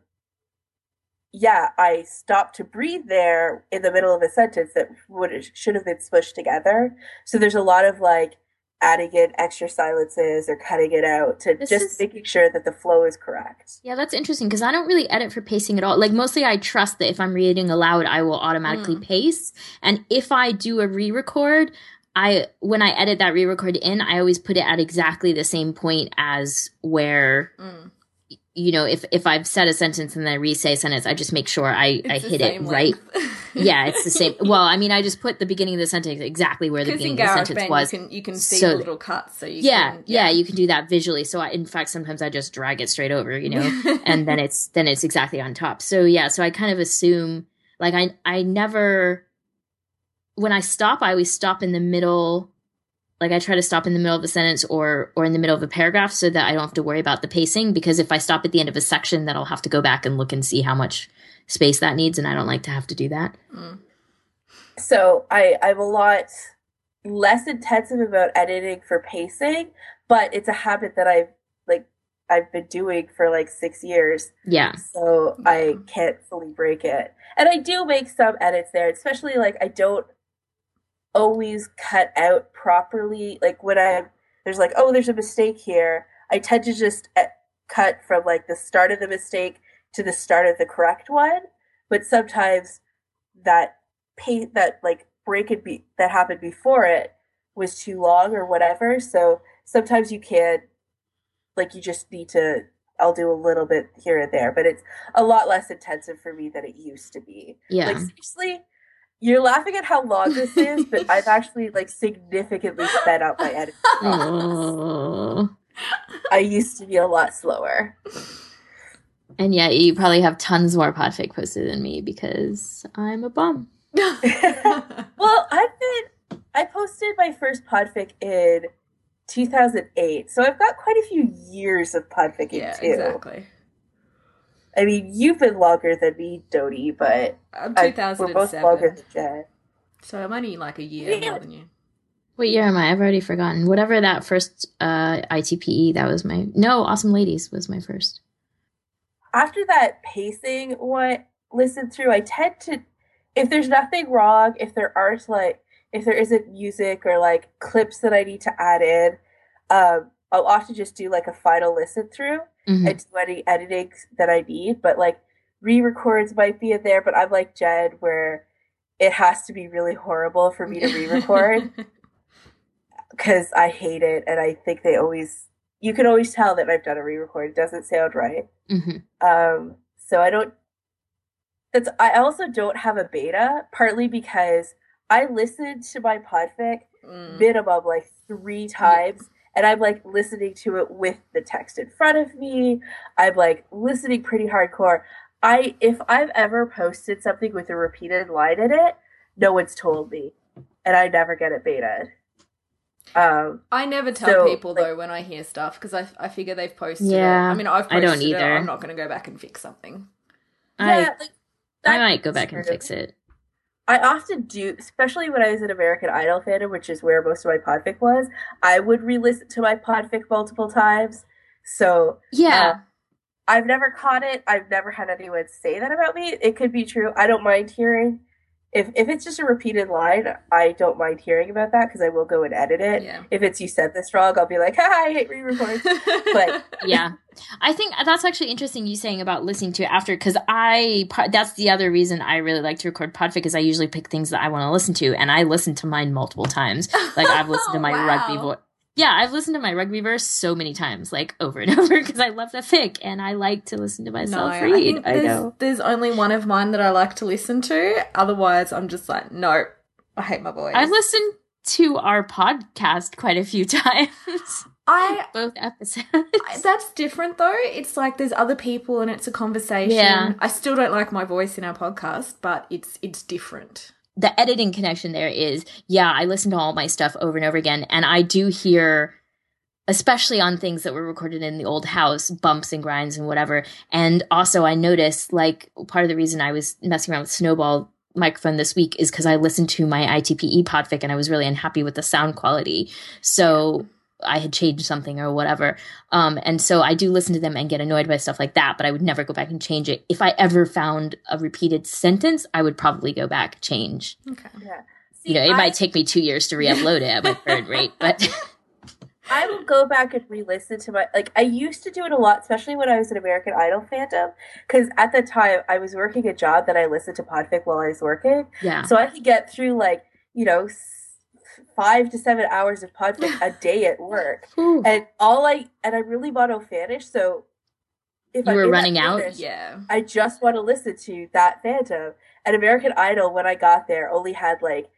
yeah, I stopped to breathe there in the middle of a sentence that would should have been smushed together. So there's a lot of like adding in extra silences or cutting it out to This just is- making sure that the flow is correct. Yeah, that's interesting because I don't really edit for pacing at all. Like mostly I trust that if I'm reading aloud, I will automatically Mm. pace. And if I do a re-record, I when I edit that re-record in, I always put it at exactly the same point as where Mm. you know, if if I've said a sentence and then I re-say a sentence, I just make sure I, I It's hit it same right. yeah, it's the same. Well, I mean, I just put the beginning of the sentence exactly where the beginning of the sentence GarageBand, was. you can you can see So little cuts, so you yeah, can, yeah, you can do that visually. So I, in fact, sometimes I just drag it straight over, you know, and then it's then it's exactly on top. So yeah, so I kind of assume like I I never when I stop, I always stop in the middle. Like I try to stop in the middle of a sentence or or in the middle of a paragraph so that I don't have to worry about the pacing because if I stop at the end of a section then I'll have to go back and look and see how much space that needs and I don't like to have to do that. Mm. So I I'm a lot less intensive about editing for pacing, but it's a habit that I've like I've been doing for like six years. Yeah. so I can't fully break it. And I do make some edits there, especially like I don't always cut out properly. Like when I there's like oh there's a mistake here, I tend to just e- cut from like the start of the mistake to the start of the correct one. But sometimes that pay that like break it be that happened before it was too long or whatever. So sometimes you can't like you just need to I'll do a little bit here and there, but it's a lot less intensive for me than it used to be. Yeah. Like seriously, you're laughing at how long this is, but I've actually like significantly sped up my editing. process. I used to be a lot slower. And yet you probably have tons more podfic posted than me because I'm a bum. Well, I've been I posted my first podfic in 2008, so I've got quite a few years of podficking yeah, too. exactly. I mean, you've been longer than me, Dodie, but I'm I, we're both 2007, longer than Jen. so I'm only like a year Yeah. more than you. What year am I? I've already forgotten. Whatever that first uh, ITPE, that was my. No, Awesome Ladies was my first. after that pacing what listen through i tend to if there's nothing wrong if there aren't like if there isn't music or like clips that i need to add in um i'll often just do like a final listen through Mhm. and do any editing that i need but like re-records might be in there but i'm like jed where it has to be really horrible for me to re-record because i hate it and i think they always you can always tell that i've done a re-record it doesn't sound right Mhm. um, so I don't. That's. I also don't have a beta, partly because I listened to my podfic Mm. minimum like three times, and I'm like listening to it with the text in front of me. I'm like listening pretty hardcore. I if I've ever posted something with a repeated line in it, no one's told me, and I never get it betaed. Um, I never tell So, people like- though when I hear stuff because I, I figure they've posted Yeah, it. I mean, I've I don't it. either. I'm not going to go back and fix something. I, yeah, like, I might go back and fix it. I often do, especially when I was in American Idol fandom, which is where most of my podfic was. I would re-listen to my podfic multiple times. So Yeah. Um, I've never caught it. I've never had anyone say that about me. It could be true. I don't mind hearing if if it's just a repeated line, I don't mind hearing about that because I will go and edit it. Yeah. If it's you said this wrong, I'll be like, "Ha, I hate re-records." but yeah, I think that's actually interesting. You saying about listening to it after because I that's the other reason I really like to record podfic is I usually pick things that I want to listen to and I listen to mine multiple times. Like I've listened to my oh, wow. rugby voice yeah, I've listened to my rugby verse so many times, like over and over, because I love the fic and I like to listen to myself no, read. I, I, know. There's only one of mine that I like to listen to. Otherwise, I'm just like, no, I hate my voice. I've listened to our podcast quite a few times. I both episodes. I, that's different though. It's like there's other people and it's a conversation. Yeah. I still don't like my voice in our podcast, but it's it's different the editing connection there is yeah i listen to all my stuff over and over again and i do hear especially on things that were recorded in the old house bumps and grinds and whatever. And also i noticed like part of the reason i was messing around with snowball microphone this week is because i listened to my itpe podfic and i was really unhappy with the sound quality. So I had changed something or whatever. Um, and so I do listen to them and get annoyed by stuff like that, but I would never go back and change it. If I ever found a repeated sentence, I would probably go back, change. Okay. Yeah. See, you know, it I, might take me two years to re-upload it at my current rate, but I will go back and re-listen to my like I used to do it a lot, especially when I was an American Idol fandom, because at the time I was working a job that I listened to Podfic while I was working. Yeah. So I could get through like you know five to seven hours of podfic a day at work, and all I and I'm really monofanish, so if you I were running out, finish, yeah, I just want to listen to that fandom. And American Idol, when I got there, only had like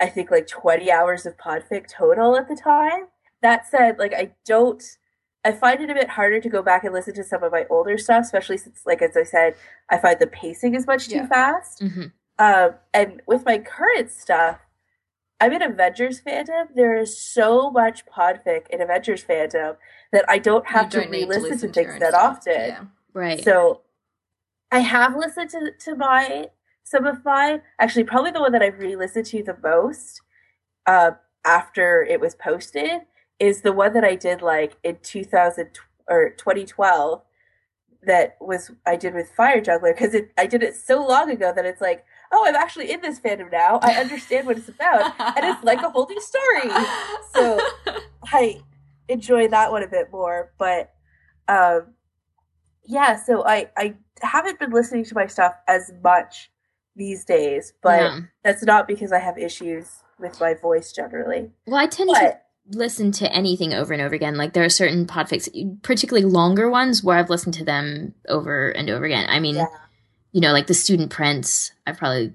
I think like 20 hours of podfic total at the time. That said, like I don't. I find it a bit harder to go back and listen to some of my older stuff, especially since, like as I said, I find the pacing is much too yeah. fast. Mm-hmm. Um, and with my current stuff, I'm an Avengers fandom. There is so much podfic in Avengers fandom that I don't have don't to re-listen to, to things that stuff. often. Yeah. Right. So I have listened to to my some of my actually probably the one that I've re-listened to the most uh, after it was posted is the one that I did like in 2000 or 2012 that was I did with Fire Juggler because I did it so long ago that it's like oh, I'm actually in this fandom now. I understand what it's about, and it's like a whole new story. So I enjoy that one a bit more. But um, yeah, so I I haven't been listening to my stuff as much these days, but yeah. that's not because I have issues with my voice generally. Well, I tend but, to listen to anything over and over again. Like there are certain podfics, particularly longer ones, where I've listened to them over and over again. I mean, yeah you know, like the Student Prince, I've probably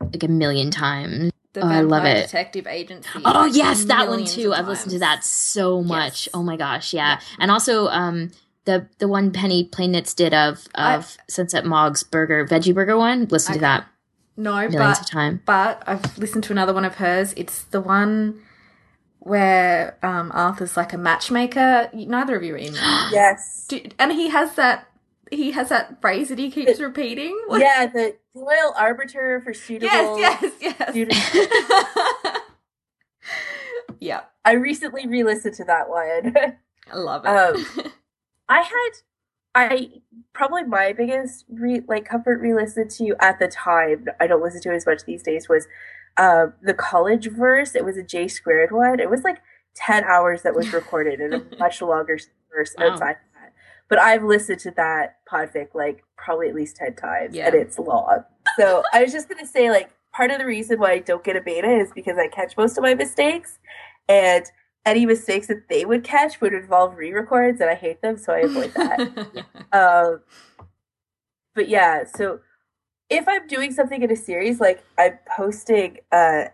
like a million times. The oh, I love it. Detective Agency. Oh yes, that one too. I've listened to that so much. Yes. Oh my gosh, yeah. yeah. And also um the the one Penny Plainitz did of of I, Sunset Mog's burger veggie burger one. Listen to that. No, millions but, of time. But I've listened to another one of hers. It's the one where um, Arthur's like a matchmaker. Neither of you are in. yes. and he has that he has that phrase that he keeps repeating. What? Yeah, the loyal arbiter for suitable. Yes, yes, yes. yeah. I recently re-listened to that one. I love it. Um, I had, I probably my biggest re, like comfort re-listen to at the time. I don't listen to it as much these days. Was uh, the college verse? It was a J squared one. It was like ten hours that was recorded in a much longer verse wow. outside that. but I've listened to that podfic like probably at least 10 times yeah. and it's long. So I was just going to say, like, part of the reason why I don't get a beta is because I catch most of my mistakes and any mistakes that they would catch would involve re-records and I hate them, so I avoid that. um, but yeah, so if I'm doing something in a series, like I'm posting uh,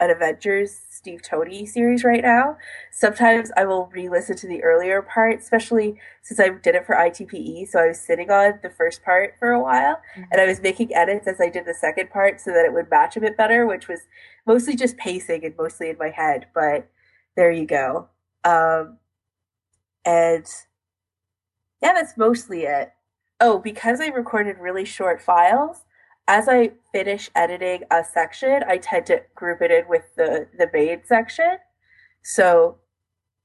an Avengers Steve Tony series right now. Sometimes I will re-listen to the earlier part, especially since I did it for ITPE. So I was sitting on the first part for a while, mm-hmm. and I was making edits as I did the second part so that it would match a bit better, which was mostly just pacing and mostly in my head. But there you go. Um, and yeah, that's mostly it. Oh, because I recorded really short files, as I finish editing a section, I tend to group it in with the the main section. So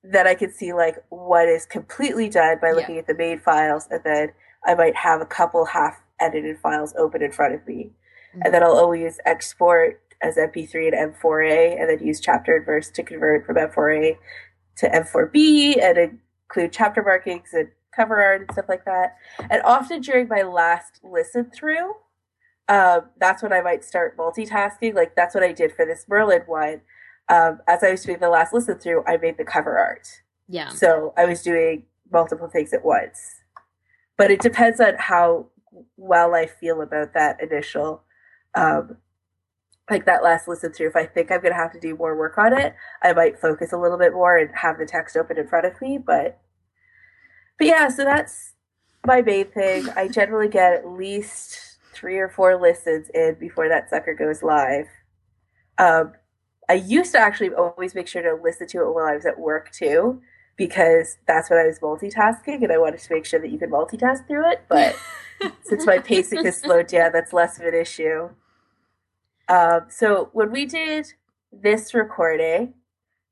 that I can see like what is completely done by looking yeah. at the main files, and then I might have a couple half edited files open in front of me, mm-hmm. and then I'll always export as MP3 and M4A, and then use chapter and verse to convert from M4A to M4B, and include chapter markings and cover art and stuff like that. And often during my last listen through, um, that's when I might start multitasking. Like that's what I did for this Merlin one. Um, as I was doing the last listen through, I made the cover art. Yeah. So I was doing multiple things at once. But it depends on how well I feel about that initial, um, like that last listen through. If I think I'm going to have to do more work on it, I might focus a little bit more and have the text open in front of me. But, but yeah, so that's my main thing. I generally get at least three or four listens in before that sucker goes live. Um, I used to actually always make sure to listen to it while I was at work too, because that's when I was multitasking and I wanted to make sure that you could multitask through it. But since my pacing has slowed down, that's less of an issue. Um, so when we did this recording,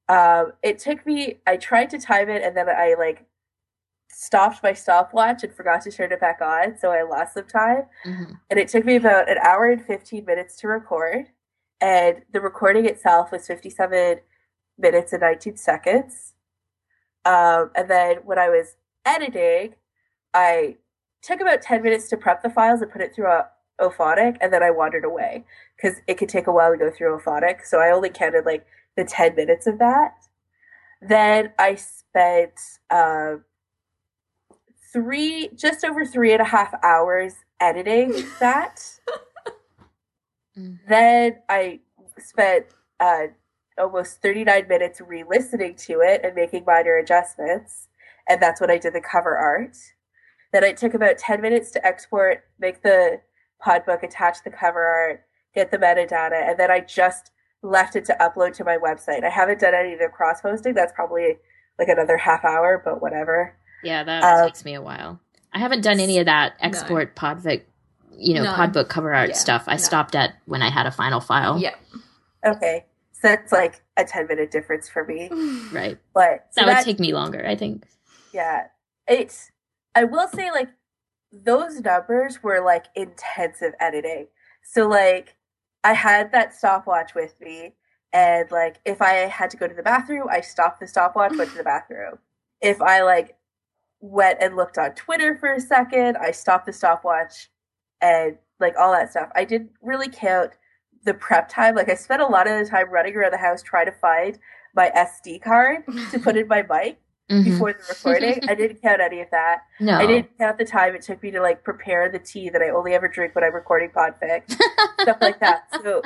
um, it took me, I tried to time it and then I like stopped my stopwatch and forgot to turn it back on. So I lost some time. Mm-hmm. And it took me about an hour and 15 minutes to record and the recording itself was 57 minutes and 19 seconds. Um, and then when I was editing, I took about 10 minutes to prep the files and put it through a Auphonic, and then I wandered away because it could take a while to go through Auphonic. So I only counted like the 10 minutes of that. Then I spent uh, three, just over three and a half hours editing that. Mm-hmm. Then I spent uh, almost 39 minutes re listening to it and making minor adjustments. And that's when I did the cover art. Then it took about 10 minutes to export, make the podbook, attach the cover art, get the metadata, and then I just left it to upload to my website. I haven't done any of the cross posting. That's probably like another half hour, but whatever. Yeah, that um, takes me a while. I haven't done any of that export no. podfic you know, podbook cover art yeah, stuff. I no. stopped at when I had a final file. Yeah. Okay. So that's like a 10 minute difference for me. Right. But so that would take me longer, I think. Yeah. It's, I will say, like, those numbers were like intensive editing. So, like, I had that stopwatch with me. And, like, if I had to go to the bathroom, I stopped the stopwatch, went to the bathroom. If I, like, went and looked on Twitter for a second, I stopped the stopwatch, and like all that stuff. I didn't really count the prep time. Like I spent a lot of the time running around the house trying to find my SD card to put in my mic mm-hmm. before the recording. I didn't count any of that. No. I didn't count the time it took me to like prepare the tea that I only ever drink when I'm recording podfic. stuff like that. So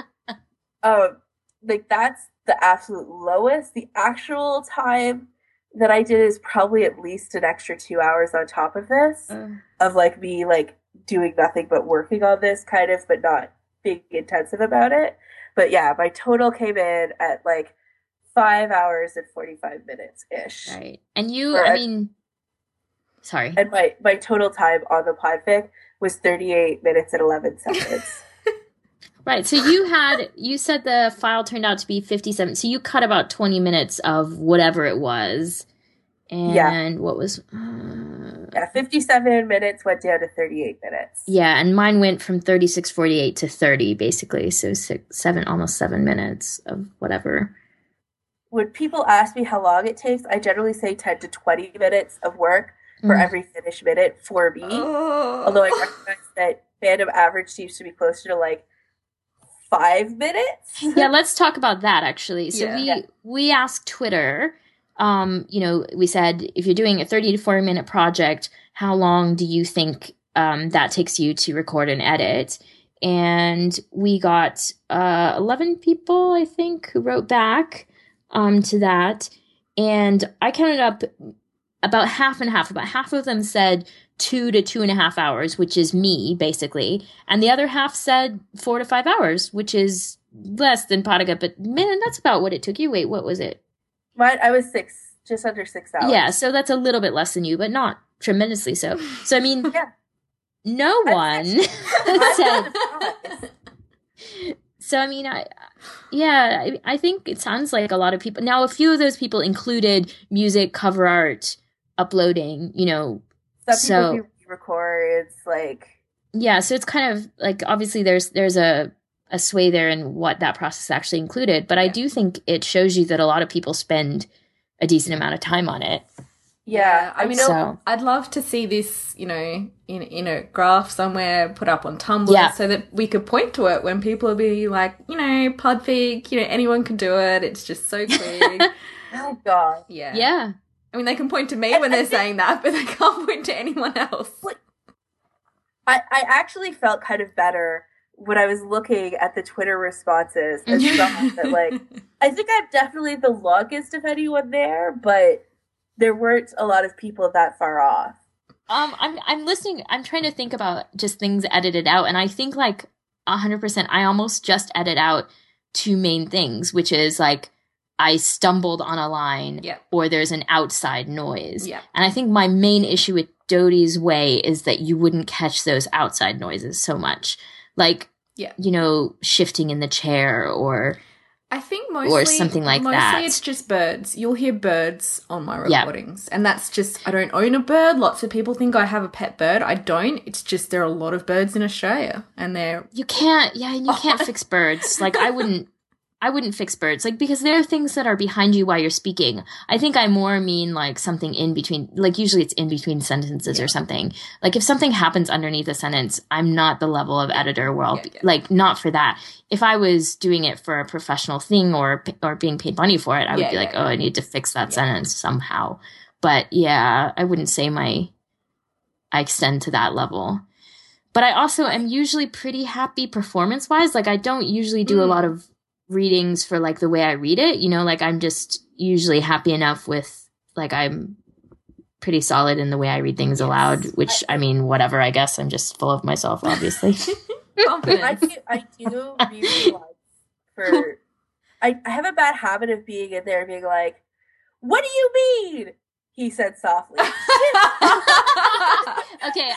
um like that's the absolute lowest. The actual time that I did is probably at least an extra two hours on top of this uh. of like me like doing nothing but working on this kind of, but not being intensive about it. But yeah, my total came in at like five hours and 45 minutes ish. Right. And you, I mean, sorry. And my, my total time on the podfic was 38 minutes and 11 seconds. right. So you had, you said the file turned out to be 57. So you cut about 20 minutes of whatever it was. And yeah. what was. Uh, yeah, 57 minutes went down to 38 minutes. Yeah, and mine went from 36.48 to 30, basically. So six, seven, almost seven minutes of whatever. When people ask me how long it takes, I generally say 10 to 20 minutes of work for mm. every finished minute for me. Oh. Although I recognize that fandom average seems to be closer to like five minutes. yeah, let's talk about that actually. So yeah. we yeah. we asked Twitter um, you know, we said if you're doing a 30 to 40 minute project, how long do you think um, that takes you to record and edit? And we got uh, 11 people, I think, who wrote back um, to that. And I counted up about half and half. About half of them said two to two and a half hours, which is me, basically. And the other half said four to five hours, which is less than Paraka. But man, that's about what it took you. Wait, what was it? Mine, I was six, just under six hours. Yeah, so that's a little bit less than you, but not tremendously so. So I mean, yeah. no one said. so I mean, I yeah, I, I think it sounds like a lot of people. Now, a few of those people included music, cover art, uploading. You know, Some So- people do records, like yeah. So it's kind of like obviously there's there's a a sway there in what that process actually included, but I do think it shows you that a lot of people spend a decent amount of time on it. yeah. I mean, So I'd love to see this, you know, in in a graph somewhere, put up on Tumblr, Yeah. so that we could point to it when people will be like, you know, Podfic, you know, anyone can do it. It's just so quick. oh god. yeah. yeah, I mean, they can point to me And when they're think- saying that, but they can't point to anyone else. I, I actually felt kind of better when I was looking at the Twitter responses and saw that like I think I'm definitely the longest of anyone there, but there weren't a lot of people that far off. Um, I'm I'm listening. I'm trying to think about just things edited out, and I think like hundred percent. I almost just edit out two main things, which is like I stumbled on a line, or there's an outside noise. Yeah. And I think my main issue with Dodie's way is that you wouldn't catch those outside noises so much, like Yeah. you know, shifting in the chair or I think mostly something like mostly that. it's just birds. You'll hear birds on my Yeah. recordings, and that's just I don't own a bird. Lots of people think I have a pet bird. I don't. It's just there are a lot of birds in Australia, and they're You can't, yeah, and you can't fix birds. Like I wouldn't, I wouldn't fix birds, like because there are things that are behind you while you're speaking. I think I more mean like something in between, like usually it's in between sentences Yeah. or something. Like if something happens underneath a sentence, I'm not the level of editor where I'll Yeah, yeah. like not for that. If I was doing it for a professional thing or or being paid money for it, I would be like, oh. I need to fix that sentence somehow. But yeah, I wouldn't say my I extend to that level but I also am usually pretty happy performance wise. Like I don't usually do a Mm. lot of readings for like the way I read it. You know, like I'm just usually happy enough with like I'm pretty solid in the way I read things Yes. aloud. Which I mean, whatever. I guess I'm just full of myself, obviously. I do, I do really like for I, I have a bad habit of being in there and being like, What do you mean? He said softly. okay,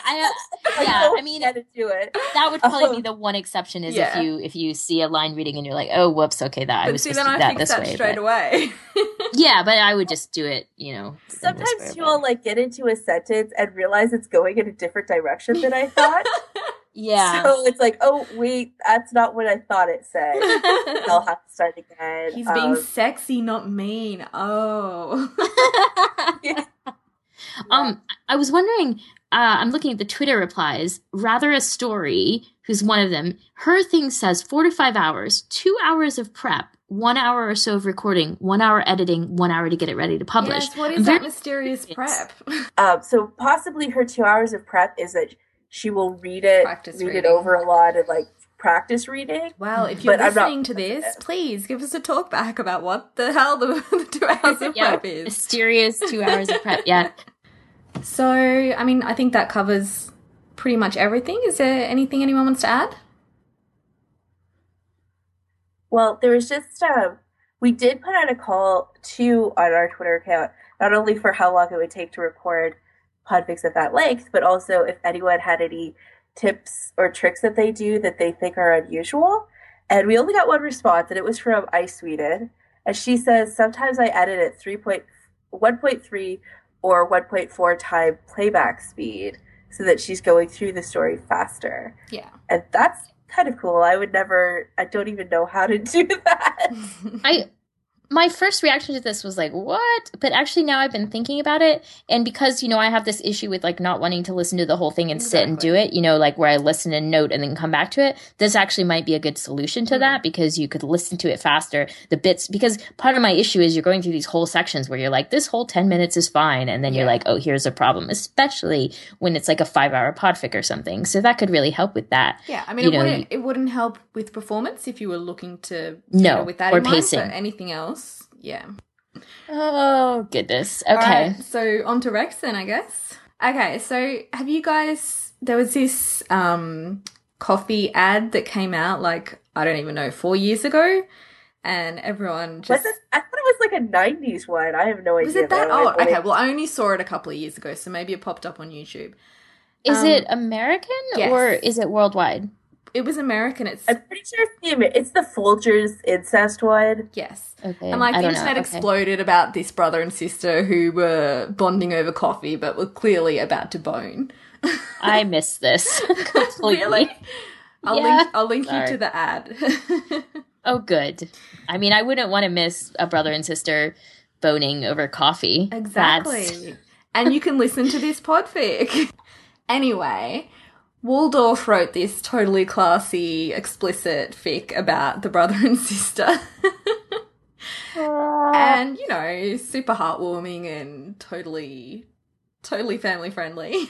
I Like, yeah. I mean, get into it. that would probably be Um, the one exception is Yeah. if you if you see a line reading and you're like, oh, whoops, okay, that I but was see, supposed to do I that this that way. straight but- away. yeah, but I would just do it. You know, Sometimes way, you but- will like get into a sentence and realize it's going in a different direction than I thought. Yeah. So it's like, oh wait, that's not what I thought it said. I'll have to start again. He's being Um, sexy, not mean. Oh. Um, I was wondering. Uh, I'm looking at the Twitter replies. Rather a story, who's one of them. Her thing says four to five hours, two hours of prep, one hour or so of recording, one hour editing, one hour to get it ready to publish. Yes, what that mysterious It's- prep? Um, so possibly her two hours of prep is that she will read it, Practice read reading. it over a lot, and like practice reading. Well, if you're But not- listening to this, please give us a talk back about what the hell the, the two hours of Yeah, prep is. mysterious two hours of prep. Yeah. So, I mean, I think that covers pretty much everything. Is there anything anyone wants to add? Well, there was just um, we did put out a call to on our Twitter account, not only for how long it would take to record podfics at that length, but also if anyone had any tips or tricks that they do that they think are unusual. And we only got one response, and it was from Ice Sweden. And she says, Sometimes I edit at 3.1.3 or 1.4 time playback speed so that she's going through the story faster. Yeah. And that's kind of cool. I would never, I don't even know how to do that. I my first reaction to this was like, what? But actually now I've been thinking about it and because, you know, I have this issue with like not wanting to listen to the whole thing and sit and do it, you know, like where I listen and note and then come back to it. This actually might be a good solution to Mhm. that because you could listen to it faster. The bits because part of my issue is you're going through these whole sections where you're like, this whole 10 minutes is fine. And then you're like, oh, here's a problem, especially when it's like a five hour podfic or something. So that could really help with that. Yeah, I mean, You it know, wouldn't it wouldn't help with performance if you were looking to No, know, with that or in mind, pacing. but anything else, yeah. Oh, goodness. Okay. Alright, so on to recs then, I guess. Okay, so have you guys? There was this um, coffee ad that came out like I don't even know four years ago, and everyone just Was it, I thought it was like a 90s one. I have no idea. was it that though. old? I- Okay, well I only saw it a couple of years ago, so maybe it popped up on YouTube. Is Um, it American yes. or is it worldwide? It was American. It's I'm pretty sure it's the it's the Folgers incest one. yes. Okay. And like I the don't know. internet Okay. exploded about this brother and sister who were bonding over coffee, but were clearly about to bone. I miss this completely. Really? I'll Yeah. link. I'll link you to the ad. Oh, good. I mean, I wouldn't want to miss a brother and sister boning over coffee. exactly. And you can listen to this podfic. anyway, Waldorf wrote this totally classy, explicit fic about the brother and sister. Ah. and you know super heartwarming and totally totally family friendly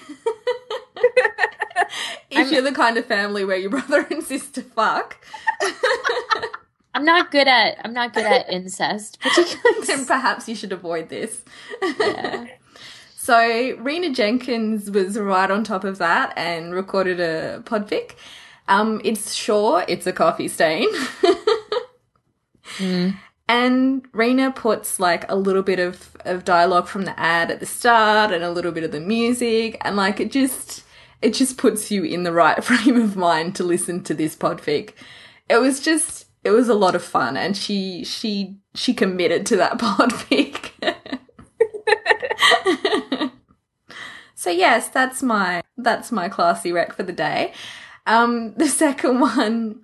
if I'm- you're the kind of family where your brother and sister fuck I'm not good at I'm not good at incest, particularly. then perhaps you should avoid this Yeah. So reena jenkins was right on top of that and recorded a podfic um it's sure it's a coffee stain Mm. And Reena puts like a little bit of, of dialogue from the ad at the start and a little bit of the music and like it just it just puts you in the right frame of mind to listen to this podfic. It was just it was a lot of fun and she she she committed to that podfic. So yes, that's my that's my classy rec for the day. Um the second one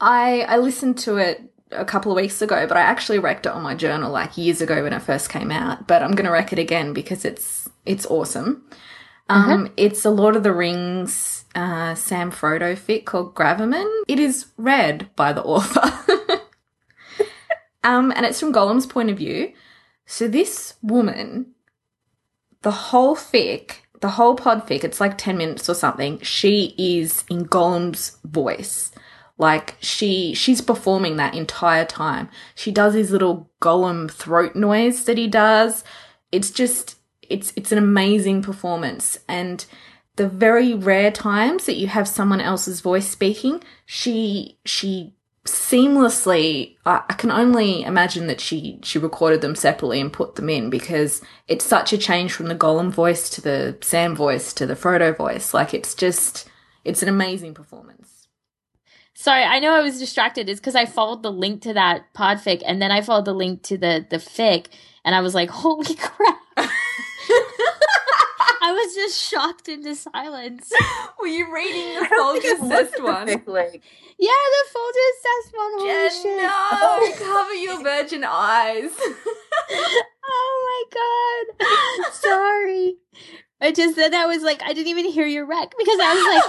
I I listened to it a couple of weeks ago, but I actually wrecked it on my journal like years ago when it first came out. But I'm gonna wreck it again because it's it's awesome. Um, It's a Lord of the Rings uh, Sam Frodo fic called Graviman. It is read by the author, um, and it's from Gollum's point of view. So this woman, the whole fic, the whole pod fic, it's like ten minutes or something. She is in Gollum's voice. Like she she's performing that entire time. She does his little Gollum throat noise that he does. It's just it's it's an amazing performance. And the very rare times that you have someone else's voice speaking she she seamlessly I, I can only imagine that she she recorded them separately and put them in because it's such a change from the Gollum voice to the sam voice to the frodo voice like it's just it's an amazing performance Sorry, I know I was distracted. is because I followed the link to that podfic, and then I followed the link to the the fic, and I was like, "Holy crap!" I was just shocked into silence. Were you reading the I don't think Folgers Zest one? the link. Yeah, the folder says one. Holy Jen, shit! no! Cover your virgin eyes. Oh my god! Sorry. I just then I was like, I didn't even hear your rec because I was like,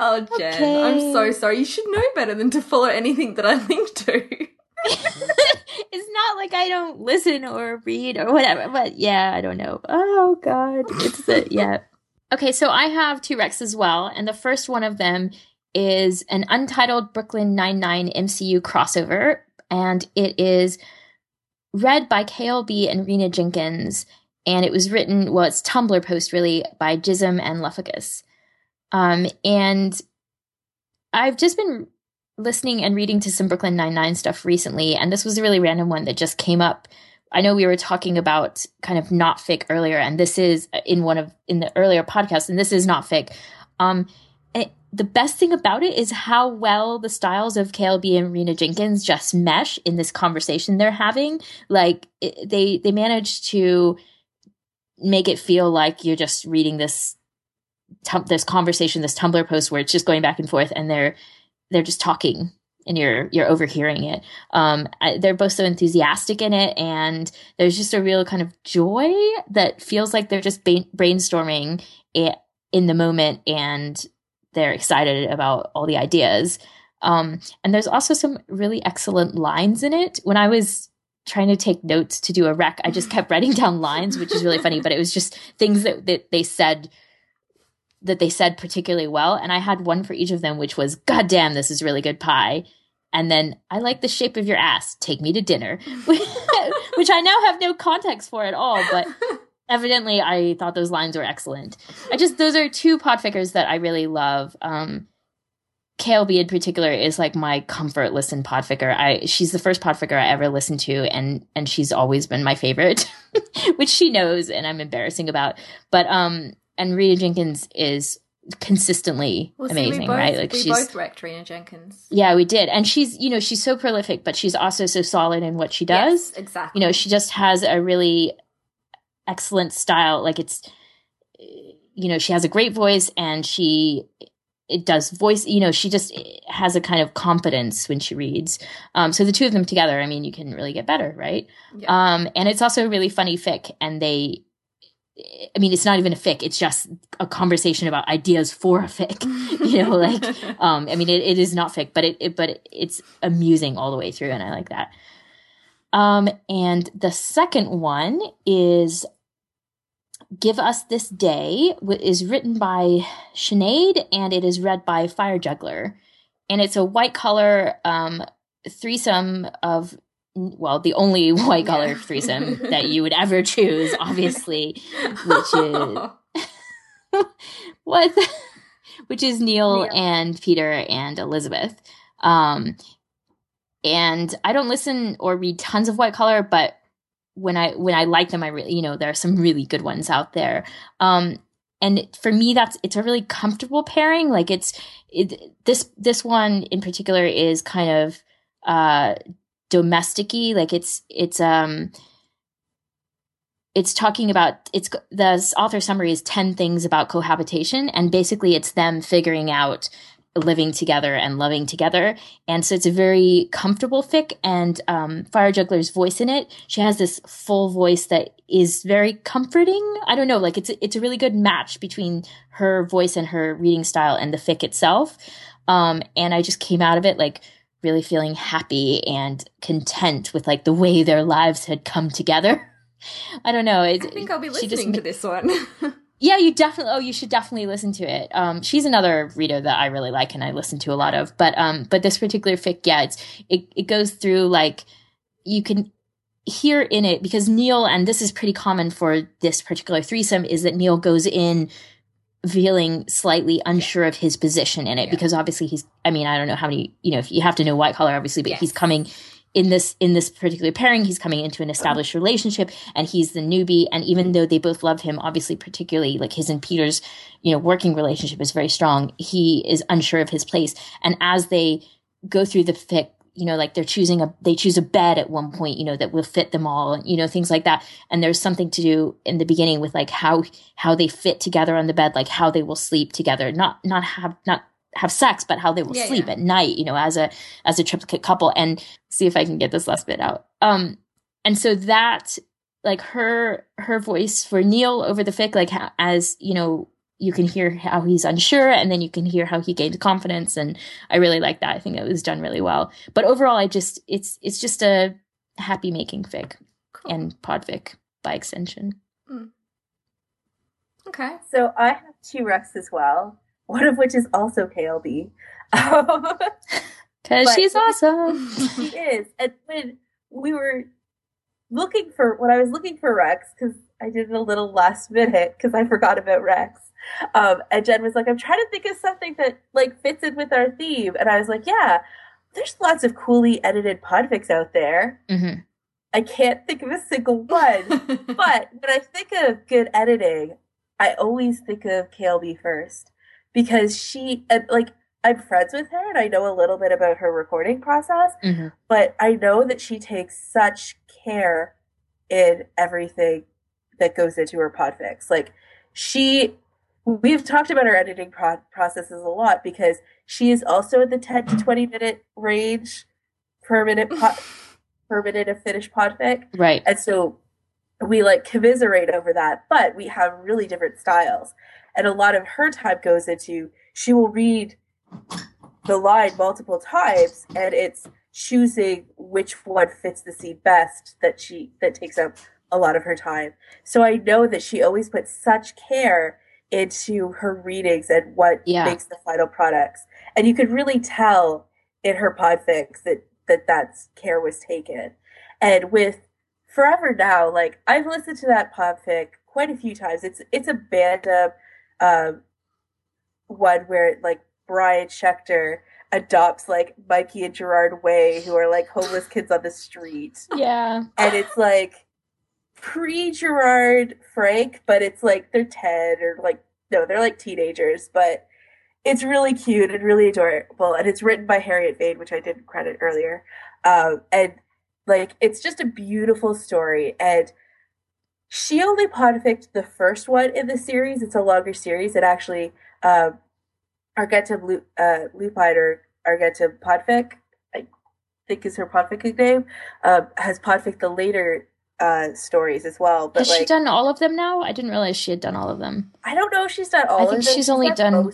oh, Jen, I'm so sorry. You should know better than to follow anything that I link to. It's not like I don't listen or read or whatever, but yeah, I don't know. Oh god, it's the yeah. Okay, so I have two recs as well, and the first one of them is an untitled Brooklyn Nine Nine MCU crossover, and it is read by KLB and Reena Jenkins, and it was written well, it's Tumblr post really by Jism and Lefficus. Um, and I've just been listening and reading to some Brooklyn Nine Nine stuff recently, and this was a really random one that just came up. I know we were talking about kind of not fic earlier, and this is in one of in the earlier podcasts, and this is not fic. Um, the best thing about it is how well the styles of KLB and Reena Jenkins just mesh in this conversation they're having. Like it, they they manage to make it feel like you're just reading this this conversation, this Tumblr post where it's just going back and forth, and they're they're just talking and you're you're overhearing it. Um, I- they're both so enthusiastic in it, and there's just a real kind of joy that feels like they're just ba- brainstorming it in the moment, and they're excited about all the ideas. Um, and there's also some really excellent lines in it. When I was trying to take notes to do a rec, I just kept writing down lines, which is really funny. But it was just things that that they said that they said particularly well. And I had one for each of them, which was, God damn, this is really good pie. And then I like the shape of your ass. Take me to dinner, which I now have no context for at all. But evidently, I thought those lines were excellent. I just those are two podfickers that I really love. Um, KLB in particular is like my comfort listen podficker. I she's the first podficker I ever listened to and and she's always been my favorite, which she knows and I'm embarrassing about. But um and Reena Jenkins is consistently well, amazing, see, both, right? Like we she's both wrecked Reena Jenkins. Yeah, we did. And she's you know, she's so prolific, but she's also so solid in what she does. Yes, exactly. You know, she just has a really excellent style. Like it's you know, she has a great voice and she it does voice you know she just has a kind of competence when she reads um, so the two of them together i mean you can really get better right yeah. um, and it's also a really funny fic and they i mean it's not even a fic it's just a conversation about ideas for a fic you know like um, i mean it, it is not fic but it, it but it's amusing all the way through and i like that um, and the second one is Give Us This Day is written by Sinead and it is read by Fire Juggler. And it's a white collar um, threesome of, well, the only white collar yeah. threesome that you would ever choose, obviously, which is. what? which is Neal, Neal, and Peter and Elizabeth. Um, and I don't listen or read tons of white collar, but when I when I like them, I really you know there are some really good ones out there. Um, and for me, that's it's a really comfortable pairing. Like it's it, this this one in particular is kind of uh domesticy. Like it's it's um it's talking about it's the author summary is 10 things about cohabitation and basically it's them figuring out living together and loving together. And so it's a very comfortable fic. And um, Fire Juggler's voice in it, she has this full voice that is very comforting. I don't know, like it's it's a really good match between her voice and her reading style and the fic itself. Um, and I just came out of it like really feeling happy and content with like the way their lives had come together. I don't know. It, I think I'll be listening just, to this one. Yeah, you definitely. Oh, you should definitely listen to it. Um, she's another reader that I really like and I listen to a lot of. But um, but this particular fic, yeah, it's it it goes through like you can hear in it because Neal, and this is pretty common for this particular threesome, is that Neal goes in feeling slightly unsure of his position in it yeah. because obviously he's. I mean, I don't know how many. You know, if you have to know white collar, obviously, but yes. he's coming in this in this particular pairing he's coming into an uh-huh. established relationship and he's the newbie and even though they both love him obviously particularly like his and peter's you know working relationship is very strong he is unsure of his place and as they go through the fic you know like they're choosing a they choose a bed at one point you know that will fit them all you know things like that and there's something to do in the beginning with like how how they fit together on the bed like how they will sleep together not not have not have sex, but how they will yeah, sleep yeah. at night, you know, as a as a triplicate couple. And see if I can get this last bit out. Um, and so that like her her voice for Neal over the fic, like as you know, you can hear how he's unsure, and then you can hear how he gained confidence, and I really like that. I think it was done really well. But overall, I just it's it's just a happy making fic cool. and podfic by extension. Mm. Okay. So I have two recs as well one of which is also KLB. Because she's awesome. she is. And when we were looking for, when I was looking for recs, because I did it a little last minute because I forgot about recs. Um, and Jen was like, I'm trying to think of something that like fits in with our theme. And I was like, yeah, there's lots of coolly edited podfics out there. Mm-hmm. I can't think of a single one. but when I think of good editing, I always think of KLB first because she like I'm friends with her and I know a little bit about her recording process, mm-hmm. but I know that she takes such care in everything that goes into her podfics. Like she we've talked about her editing pro- processes a lot because she is also in the 10 to 20 minute range per minute pod, per minute of finished podfic. Right. And so we like commiserate over that, but we have really different styles and a lot of her time goes into she will read the line multiple times and it's choosing which one fits the scene best that she that takes up a lot of her time so i know that she always puts such care into her readings and what yeah. makes the final products and you could really tell in her podfics that that that's care was taken and with forever now like i've listened to that podfic quite a few times it's it's a bandom uh, one where like Brian Schechter adopts like Mikey and Gerard Way, who are like homeless kids on the street. Yeah. And it's like pre Gerard Frank, but it's like they're 10 or like, no, they're like teenagers, but it's really cute and really adorable. And it's written by Harriet Vane, which I didn't credit earlier. Um, and like, it's just a beautiful story. And she only podficked the first one in the series. It's a longer series. It actually, um, Argenta uh, Lupine or Argenta Podfic, I think is her podfic name, um, has podfic the later uh, stories as well. But has like, she done all of them now? I didn't realize she had done all of them. I don't know if she's done all of them. I think she's, she's only done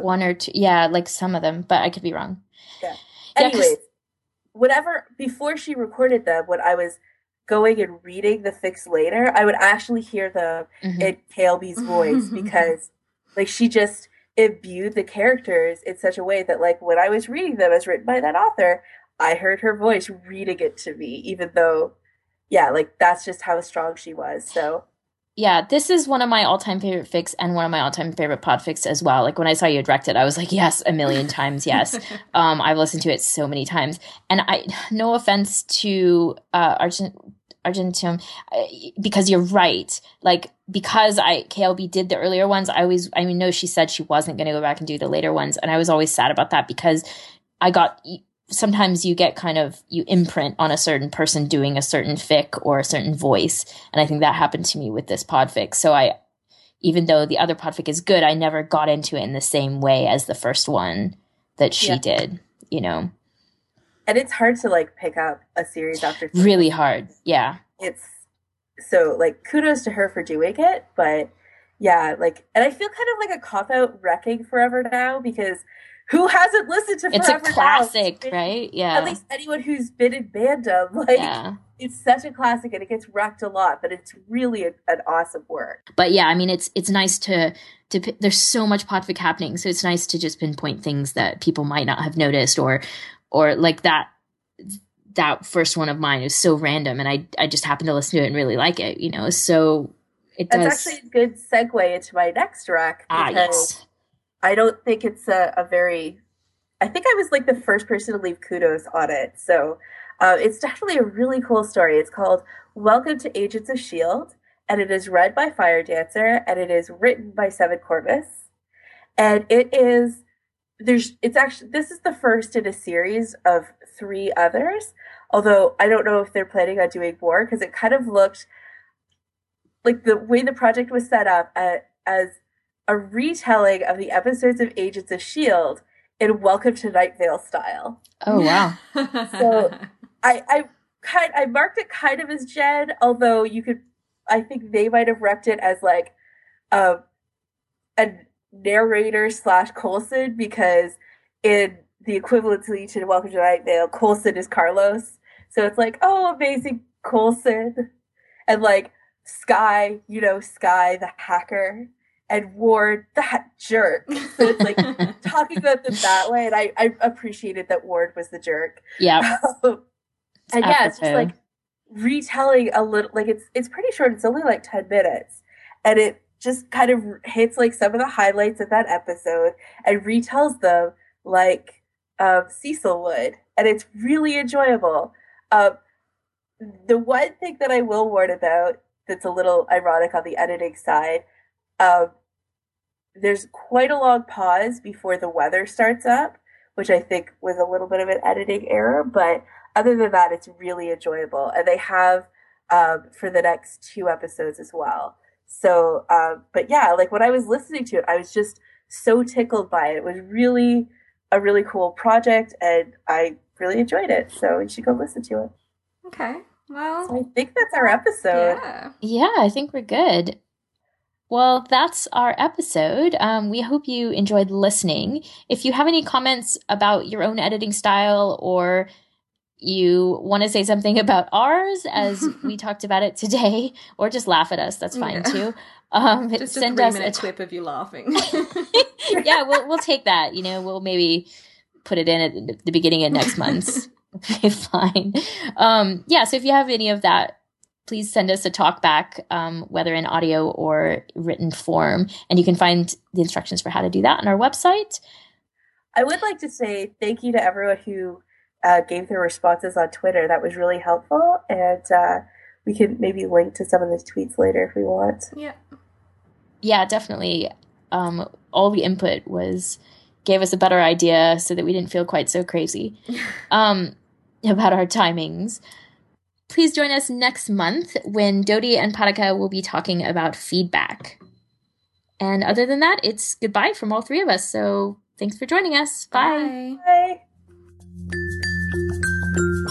one or two. Yeah, like some of them, but I could be wrong. Yeah. Anyways, yeah, whatever, before she recorded them, when I was going and reading the fics later, I would actually hear them mm-hmm. in KLB's voice because, like, she just imbued the characters in such a way that, like, when I was reading them as written by that author, I heard her voice reading it to me, even though yeah, like that's just how strong she was. So yeah, this is one of my all-time favorite fics and one of my all-time favorite podfics as well. Like when I saw you direct it, I was like, yes, a million times, yes. um, I've listened to it so many times, and I, no offense to uh, Argent. Argentum, because you're right. Like because I KLB did the earlier ones, I always I mean no, she said she wasn't going to go back and do the later ones, and I was always sad about that because I got sometimes you get kind of you imprint on a certain person doing a certain fic or a certain voice. And i think that happened to me with this podfic. So i even though the other podfic is good i never got into it in the same way as the first one that she yeah. did you know? And it's hard to like pick up a series after really hard. Yeah. It's so like kudos to her for doing it but yeah like and i feel kind of like a cop out reccing forever now because who hasn't listened to Forever It's a classic, now? right? Yeah. At least anyone who's been in fandom, like yeah. it's such a classic and it gets recced a lot, but it's really a, an awesome work. But yeah, I mean, it's it's nice to to there's so much podfic happening, so it's nice to just pinpoint things that people might not have noticed, or or like that that first one of mine is so random, and I I just happened to listen to it and really like it, you know. So it does. Actually a good segue into my next rec. Ah, yes I don't think it's a, a, very. I think I was like the first person to leave kudos on it. So uh, it's definitely a really cool story. It's called Welcome to Agents of S.H.I.E.L.D., and it is read by Fire Dancer, and it is written by Seven Corvus. And it is. There's, it's actually, this is the first in a series of three others. Although I don't know if they're planning on doing more because it kind of looked like the way the project was set up at, as a retelling of the episodes of Agents of S.H.I.E.L.D. in Welcome to Night Vale style. Oh, wow. so I, I kind I marked it kind of as Jed, although you could, I think they might have repped it as like um, a narrator slash Coulson because in the equivalency to Welcome to Night Vale, Coulson is Carlos. So it's like, oh, amazing Coulson. And like Skye, you know, Skye the hacker and Ward that jerk. So it's like talking about them that way, and I, I appreciated that Ward was the jerk. Yeah. Um, and yeah, it's just like retelling a little like it's it's pretty short. It's only like ten minutes, and it just kind of hits like some of the highlights of that episode and retells them like um, Cecil would, and it's really enjoyable. Um, the one thing that I will warn about that's a little ironic on the editing side um, there's quite a long pause before the weather starts up, which I think was a little bit of an editing error. But other than that, it's really enjoyable. And they have um, for the next two episodes as well. So, um, but yeah, like when I was listening to it, I was just so tickled by it. It was really a really cool project, and I really enjoyed it. So you should go listen to it. Okay. Well, so I think that's our episode. Yeah. Yeah, I think we're good. Well, that's our episode. Um, we hope you enjoyed listening. If you have any comments about your own editing style or you want to say something about ours as we talked about it today, or just laugh at us, that's fine yeah. too. Um, just send a us a clip of you laughing. yeah, we'll we'll take that. You know, we'll maybe put it in at the beginning of next month's. fine. Um, yeah, so if you have any of that please send us a talk back, um, whether in audio or written form. And you can find the instructions for how to do that on our website. I would like to say thank you to everyone who uh, gave their responses on Twitter. That was really helpful, and uh, we can maybe link to some of those tweets later if we want. Yeah. Yeah, definitely. Um, all the input was gave us a better idea so that we didn't feel quite so crazy um, about our timings. Please join us next month when Dodie and Paraka will be talking about feedback. And other than that, it's goodbye from all three of us. So thanks for joining us. Bye. Bye. Bye.